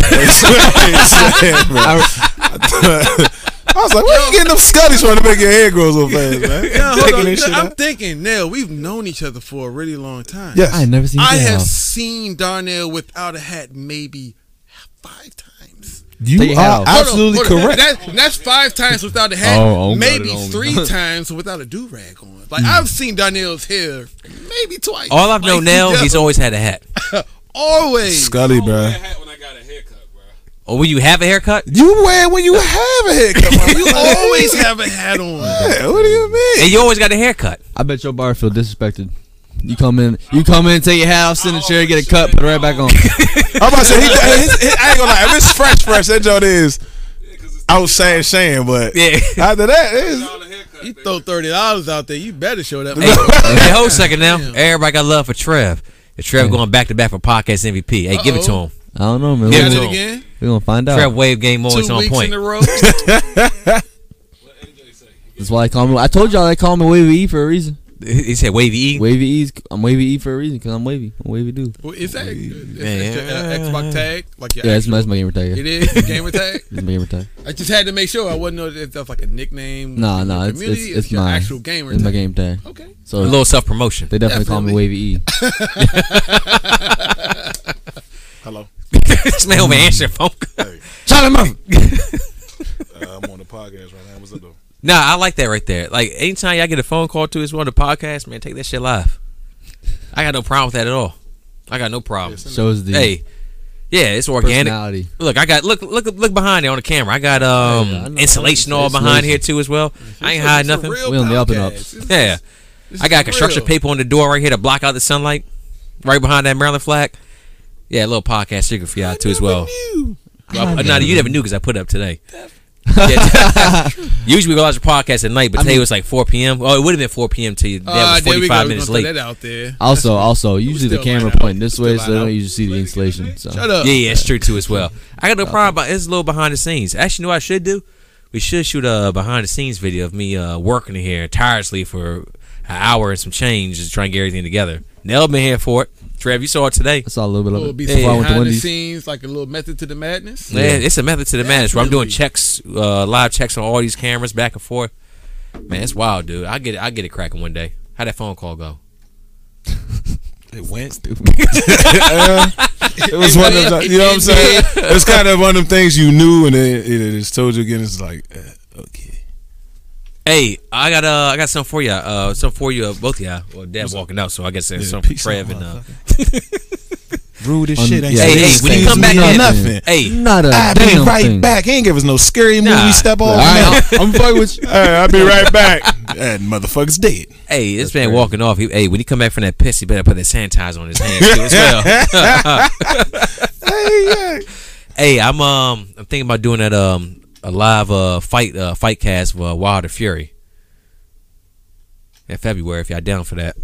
I was like, where you getting them scuddies from to make your hair grow so fast, man?
Yeah, hold on.
this
I'm
out.
thinking, Nell, we've known each other for a really long time.
Yes.
I ain't never seen
I
that.
have seen Darnell without a hat maybe five times.
You
Take it
are
out.
Hold on,
absolutely
hold on.
correct.
That- that's five times without a hat.
Oh, oh,
maybe
got it on.
three times without a do rag on. Like hmm. I've seen Darnell's hair maybe twice.
All I've known
Like,
now, he's always had a hat.
always.
Scully,
I wear a
bro.
hat when I got a haircut, bro.
Or when you have a haircut,
You wear when you have a haircut.
You always have a hat on.
Yeah, what do you mean?
and you always got a haircut.
I bet your bar feel disrespected. You come in, you come in, take your hat off, sit in the chair, get a cut, put it right back on.
I'm about to say, he, his, his, I ain't gonna lie. If it's fresh, fresh, that joint is.
Yeah, it's
I was saying Shane, but
Yeah.
after that, it's,
all the haircut.
You throw thirty dollars out there, you better show that.
hey, hey, hold a second now. Everybody got love for Trev. If Trev going back to back for podcast MVP, hey, give it to him.
I don't know, man.
Give
We're
it
gonna,
it again.
we gonna find out.
Trev wave game always
Two
on
weeks
point.
in a row.
What NJ say?
That's why I call me. I told y'all they call me Wavy E for a reason.
He said wavy E.
Wavy E's. I'm Wavy E for a reason because I'm wavy. I'm Wavy dude.
Well, is that is, is,
Yeah.
uh, Xbox tag? Like your
Yeah, that's
actual-
my, that's my gamer tag.
It
Yeah.
is gamer tag.
It's my gamer tag.
I just had to make sure I wasn't know if that's like a nickname.
Nah,
in the
nah, it's it's, it's
your
my
actual gamer. Tag.
It's my game tag.
Okay.
So
A little self promotion.
they definitely, call me Wavy E.
hello.
this man over answering phone.
Charlie Murphy.
Uh, I'm on the podcast right now. What's up, though?
Nah, I like that right there. Like anytime y'all get a phone call to us on the podcast, man, take that shit live. I got no problem with that at all. I got no problem.
Shows the
Hey, yeah, it's organic.
personality.
Look, I got look look look behind there on the camera. I got um
Yeah, I
insulation all behind here too as well. I ain't hiding nothing.
We on the up and
podcast.
ups.
This is-
Yeah,
this
I got construction
real.
paper on the door right here to block out the sunlight, right behind that Maryland flag. Yeah, a little podcast secret for y'all too as well. Well, no, you never knew because I put it up today. Yeah. Usually we watch a podcast at night, but today was like 4 p.m. Oh, it would have been 4 p.m. to you. That
Ah,
was
there we
45 minutes late.
Put that out there.
Also, also, usually the camera
line out.
point this way, so they don't usually see the installation. So
Shut up.
Yeah, yeah, it's true too as well. I got no problem about it's a little behind the scenes. Actually, you know what I should do? We should shoot a behind the scenes video of me uh, working here tirelessly for an hour and some change, just trying to get everything together. Nell been here for it. Trev, you saw it today.
I saw a little bit of it
be
Yeah,
some
before I went to
behind the
Wendy's.
scenes, like a little method to the madness.
Man, it's a method to the madness. Where I'm doing checks, uh, live checks on all these cameras back and forth. Man, it's wild, dude. I get it. I get it cracking one day. How'd that phone call go?
It went. it was one of them, you know what I'm saying? It was kind of one of them things you knew, and it, it just told you again. It's like, uh, okay.
Hey, I got uh, I got something for you. Uh, something for you, uh, both of y'all. Well, Dad walking out, so I guess there's
Yeah,
something for
peace
Trev and uh,
Rude as shit. Ain't
yeah,
Hey,
saying
hey, when you come back
Not nothing.
hey,
Not a
I'll be
damn
right
thing.
back. He ain't give us no scary movie
Nah.
step off.
All right, I'm, I'm fucking with you.
Hey, I'll be right back. That motherfucker's dead.
Hey, this man walking off. He, hey, when he come back from that piss, he better put that sanitizer on his hands too as well.
Hey, yeah.
hey, I'm um, I'm thinking about doing that um, a live uh fight uh fight cast for uh, Wilder Fury in February. If y'all down for that,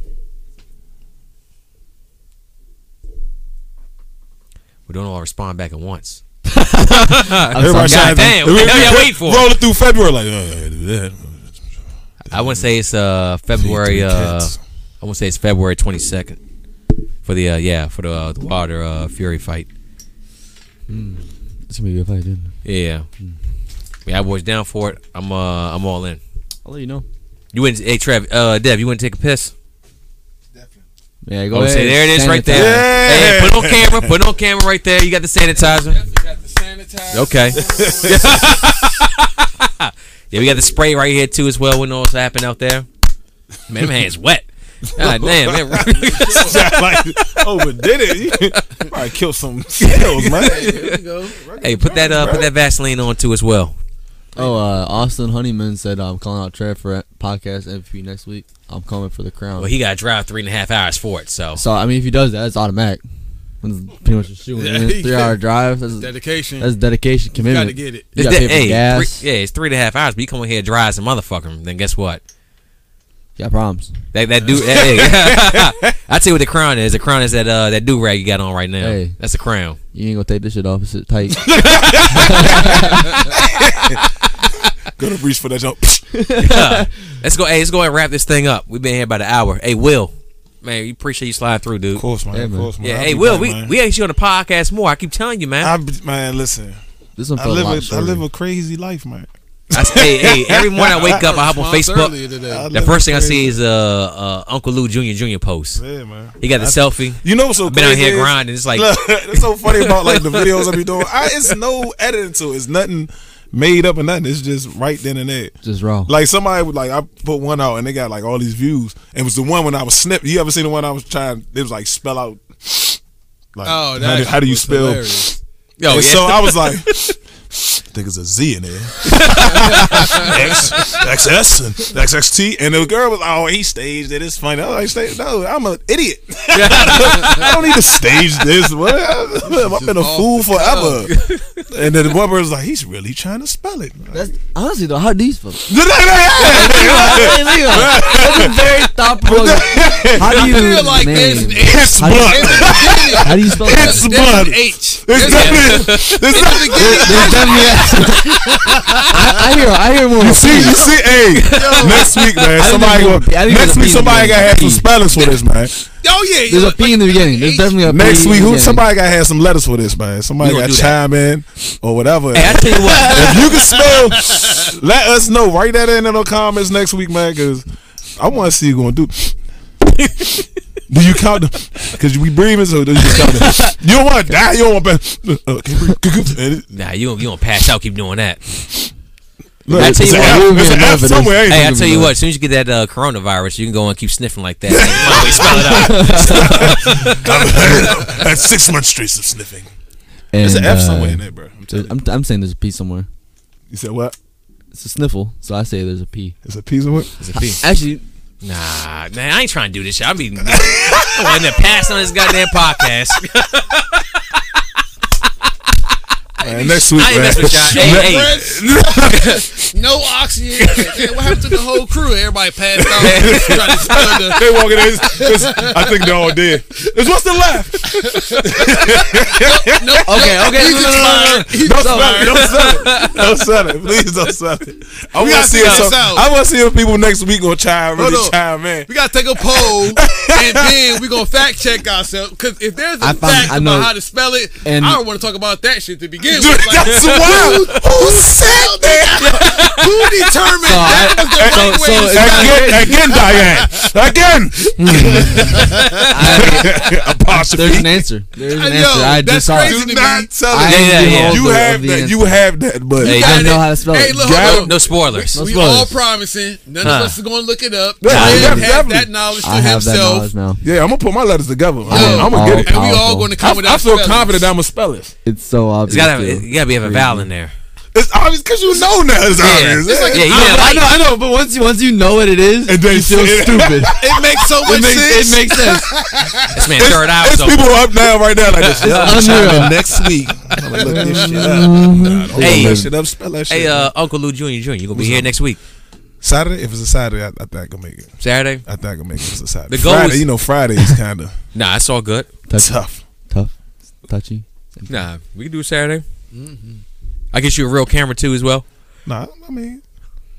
we don't all respond back at once.
Everybody
God damn, what the hell y'all waiting for?
Rolling through February, like, uh, do that.
I wouldn't say it's uh February. Uh. I wouldn't say it's February 22nd for the uh, yeah for the, uh, the Wilder uh, Fury fight.
It's gonna be a good fight, dude.
Yeah, yeah, I was down for it. I'm uh I'm all in.
I'll let you know.
You wouldn't, hey Trev, uh, Dev, you wouldn't take a piss? Definitely.
Yeah, go
Oh,
ahead.
say there it is, right there.
Sanitize.
Hey, put it on camera. Put it on camera right there. You got the sanitizer.
Got the sanitizer.
Okay. yeah, we got the spray right here too as well. When all happening out there, man, my hands wet. God damn, man.
like, overdid it. You probably killed some cells, man.
Here we go.
hey, put that uh, put that Vaseline on too as well.
Oh, uh, Austin Honeyman said I'm calling out Trev for podcast MVP next week. I'm coming for the crown.
Well, he got to drive three and a half hours for it. So
so I mean, if he does that, it's automatic. It's pretty much just shooting.
Yeah,
Three hour drive. That's,
Dedication.
that's dedication,
you got to get it.
You gotta pay for
hey,
gas.
three- yeah, it's three and a half hours. But you come in here and drive some motherfucker. Then guess what?
You got problems.
That that do. hey, I tell you what the crown is. The crown is that uh that do rag you got on right now.
Hey.
That's the crown.
You ain't gonna take this shit off. It's tight.
Gonna reach for that jump.
let's go. Hey, let's go ahead and wrap this thing up. We've been here about an hour. Hey, Will, man, we appreciate you sliding through, dude.
Of course, man.
Yeah,
of course, man.
Yeah,
I'll
hey, Will,
back,
we
man.
we ain't you on the podcast more. I keep telling you, man.
I, man, listen.
This one
I live
lot
a, I live a crazy life, man.
I, hey, hey, every morning I wake up, I hop on Facebook.
earlier today.
I
The first
a
thing I see is uh, uh Uncle Lou Junior Junior post.
Yeah, man.
He got the
I-
selfie.
You know what's so
I've been out
crazy
here
is-
grinding. It's like
Look, it's so funny about like the videos I be doing. I, it's no editing to it. It's nothing made up or nothing. It's just right then and there.
Just raw.
Like somebody would like I put one out and they got like all these views. And it was the one when I was snipped. You ever seen the one I was trying? It was like spell out. Like
Oh,
how,
that
do, how do you spell?
hilarious.
yo, yeah.
so I was like, I think it's a Z in there. X, XS and XXT. And the girl was like, oh, he staged it. It's funny. I was like, "Stage- no, I'm an idiot. I don't need to stage this. What? I've been a fool forever. And then the one was like, he's really trying to spell it.
That's honestly though. How do you spell? it?
It's
That's a very thoughtful. How do you
feel like there's an
name?
H.
How do you,
blood.
how do you spell that?
It's
There's
blood.
an H.
It's definitely, it's definitely
There's definitely. I, I hear. I hear more.
You see, you see, hey, next week, man, somebody
there's
go,
a- I
next week somebody
the
gotta have some
beginning.
spellings for this, man.
Oh yeah,
There's
yeah,
a P in the beginning. There's definitely a P.
Next week, who somebody gotta have some letters for this, man. Somebody gotta chime in or whatever.
hey, I tell you what.
if you can spell, let us know. Write that in in the comments next week, man, because I want to see you gonna do. Do you count them? Because we breathing, so do you count them? You don't want to die. You don't want to. Uh, can you breathe? And it-
Nah, you don't, you don't pass out. Keep doing that.
Look,
I tell you what,
F-
we'll
an
enough
F
of this.
somewhere.
Hey. I tell you what. As soon as you get that uh, coronavirus, you can go and keep sniffing like that. You find a way to spell it out.
That's six months straight of sniffing.
And,
There's an F
uh,
somewhere in there, bro. I'm telling.
I'm, I'm saying there's a P somewhere.
You said what?
It's a sniffle, so I say there's a P.
It's a piece of what?
It's a P.
Actually,
Nah, man, I ain't trying to do this shit. I be, I to pass on this goddamn podcast.
Man, next week,
I
man.
mess with y'all. Hey, hey,
no oxygen. Hey, what happened to the whole crew? Everybody passed out. trying to spell the.
They walking in. it's- it's- I think they're all dead. It's what's the left?
No,
Okay,
no,
okay,
He's
no, no, no,
expired. He's
Don't sell it. Don't sell it. Don't sell it. Please don't sell it. I want to
gotta
see
figure
if some. I want to see if people next week gonna chime really
Hold on.
chime in.
We gotta take a poll, and then we gonna fact check ourselves. Because if there's a
I found-
fact
I know.
about how to spell it,
And-
I don't want to talk about that shit to begin
Dude,
with. Like,
that's wild. Who said that?
who determined
So
that
I-
was the right
so-
way
so
to spell
Again,
it?
again, Diane. Again.
there's
Apostrophe.
an answer. There's an
Yo,
answer. I
that's
just saw it.
Do not tell
I
it.
Yeah, yeah, yeah.
You have that. You have that, but
Hey,
I
got
don't know how to spell
Hey,
it.
look,
Got
hold
it.
no spoilers.
We all promising. None
Huh.
of us are gonna look it up.
Yeah,
Glenn
yeah,
has that knowledge to
I have that
himself.
knowledge now.
yeah, I'm gonna put my letters together. I'm,
I
gonna-
am
gonna get it.
And we all going to come with
I,
our
I feel confident I'm gonna spell it.
It's so obvious.
It's gotta,
too.
it gotta be a vowel in there.
It's obvious because you know now. It's obvious.
It's like- yeah, you
I,
didn't
I know, I know, but once you once you know what it is,
And then
you feel
it.
stupid.
It makes so much
it makes
sense.
it makes sense.
This man third hour.
It's
so
people are up now right now like this.
It's
Yeah, I'm
unreal.
next week. I'm gonna look this shit up. Nah,
Hey.
that shit up. Spell that shit.
Hey, uh, Uncle Lou Junior Junior, you gonna be here next week,
Saturday. If it's a Saturday, I, I think I can make it.
Saturday?
I think I can make it. If it's a Saturday.
The goal
Friday,
is-
you know, Friday is kind of
Nah, it's all good.
Touchy,
tough.
tough, touchy.
Nah, we can do Saturday. Mm-hmm. I get you a real camera too as well.
Nah, I mean,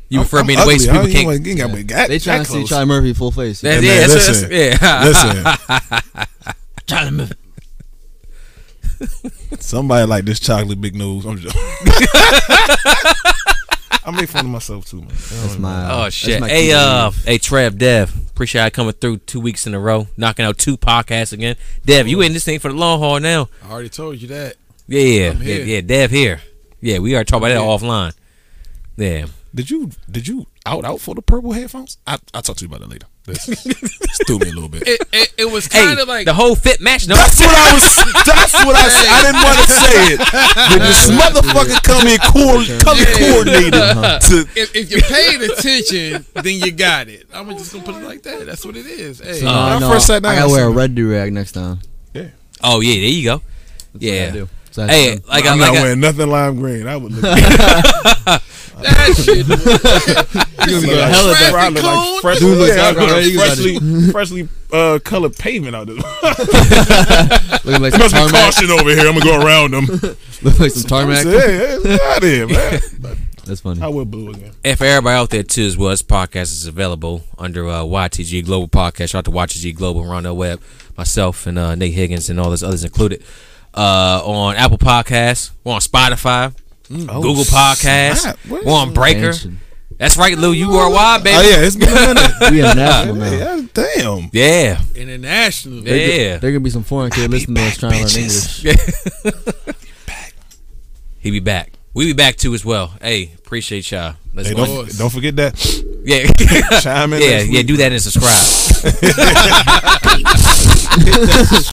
You
I'm-
prefer
I'm
me the way
ugly.
people can't.
you ain't got that-
They trying
that
to see. Charlie Murphy full face.
That-
Hey,
yeah,
man,
that's-
listen.
that's- yeah.
Listen,
Charlie Murphy.
somebody like this chocolate big nose. I'm just. I make fun of myself too, man.
That's my.
Oh
that's
shit!
my
Hey, uh,
belief.
hey, Trev, Dev, appreciate I coming through two weeks in a row, knocking out two podcasts again. Dev, you in this thing for the long haul now?
I already told you that.
Yeah, yeah, yeah, yeah. Dev here. Yeah, we are talking about that offline. Yeah,
Did you did you out out for the purple headphones? I I'll talk to you about that later. This, this threw me a little bit.
It, it, it was kind of like
the whole fit match. No,
That's what I was. That's what I. said. I didn't want to say it. But this motherfucker come in cool, color
Yeah.
coordinated to.
if, if you paid attention, then you got it. I'm just gonna put it like that. That's what it is. Hey,
So
Uh,
now I
when first sat down,
I gotta
I
wear a red do rag next time. Yeah.
Oh yeah, there you go.
That's what I
Yeah.
Do. So I
Hey,
have to-
like
I'm
I,
not
like I,
wearing nothing lime green. I would look.
that shit.
You gonna be
Look
going
like
hella
traffic
dark.
I look
cone?
like fresh,
Dude looks
yeah, I
like
look
already
like
got
freshly, freshly uh, colored pavement out there.
Looking like
There
some
must be caution over here. I'm gonna go around them.
Look like some tarmac.
Hey, hey, get out here, man.
That's That's funny.
How will blue again?
And for everybody out there too, as well, this podcast is available under uh, YTG Global Podcast. Shout out to YTG Global, Ronald Webb, myself, and uh, Nate Higgins, and all those others included. Uh, on Apple Podcasts, we're on Spotify, Google Podcasts, we're on Breaker.
Expansion.
That's right, Lou. You worldwide, baby.
Oh yeah, it's been a minute.
We international now.
yeah, damn.
Yeah,
International.
yeah.
There gonna be some foreign kid listening to us trying to learn English.
He be back. We be back too as well. Hey, appreciate y'all. Let's
Hey,
go.
don't, don't forget that.
Yeah,
Chime in.
yeah, yeah. Do that and subscribe.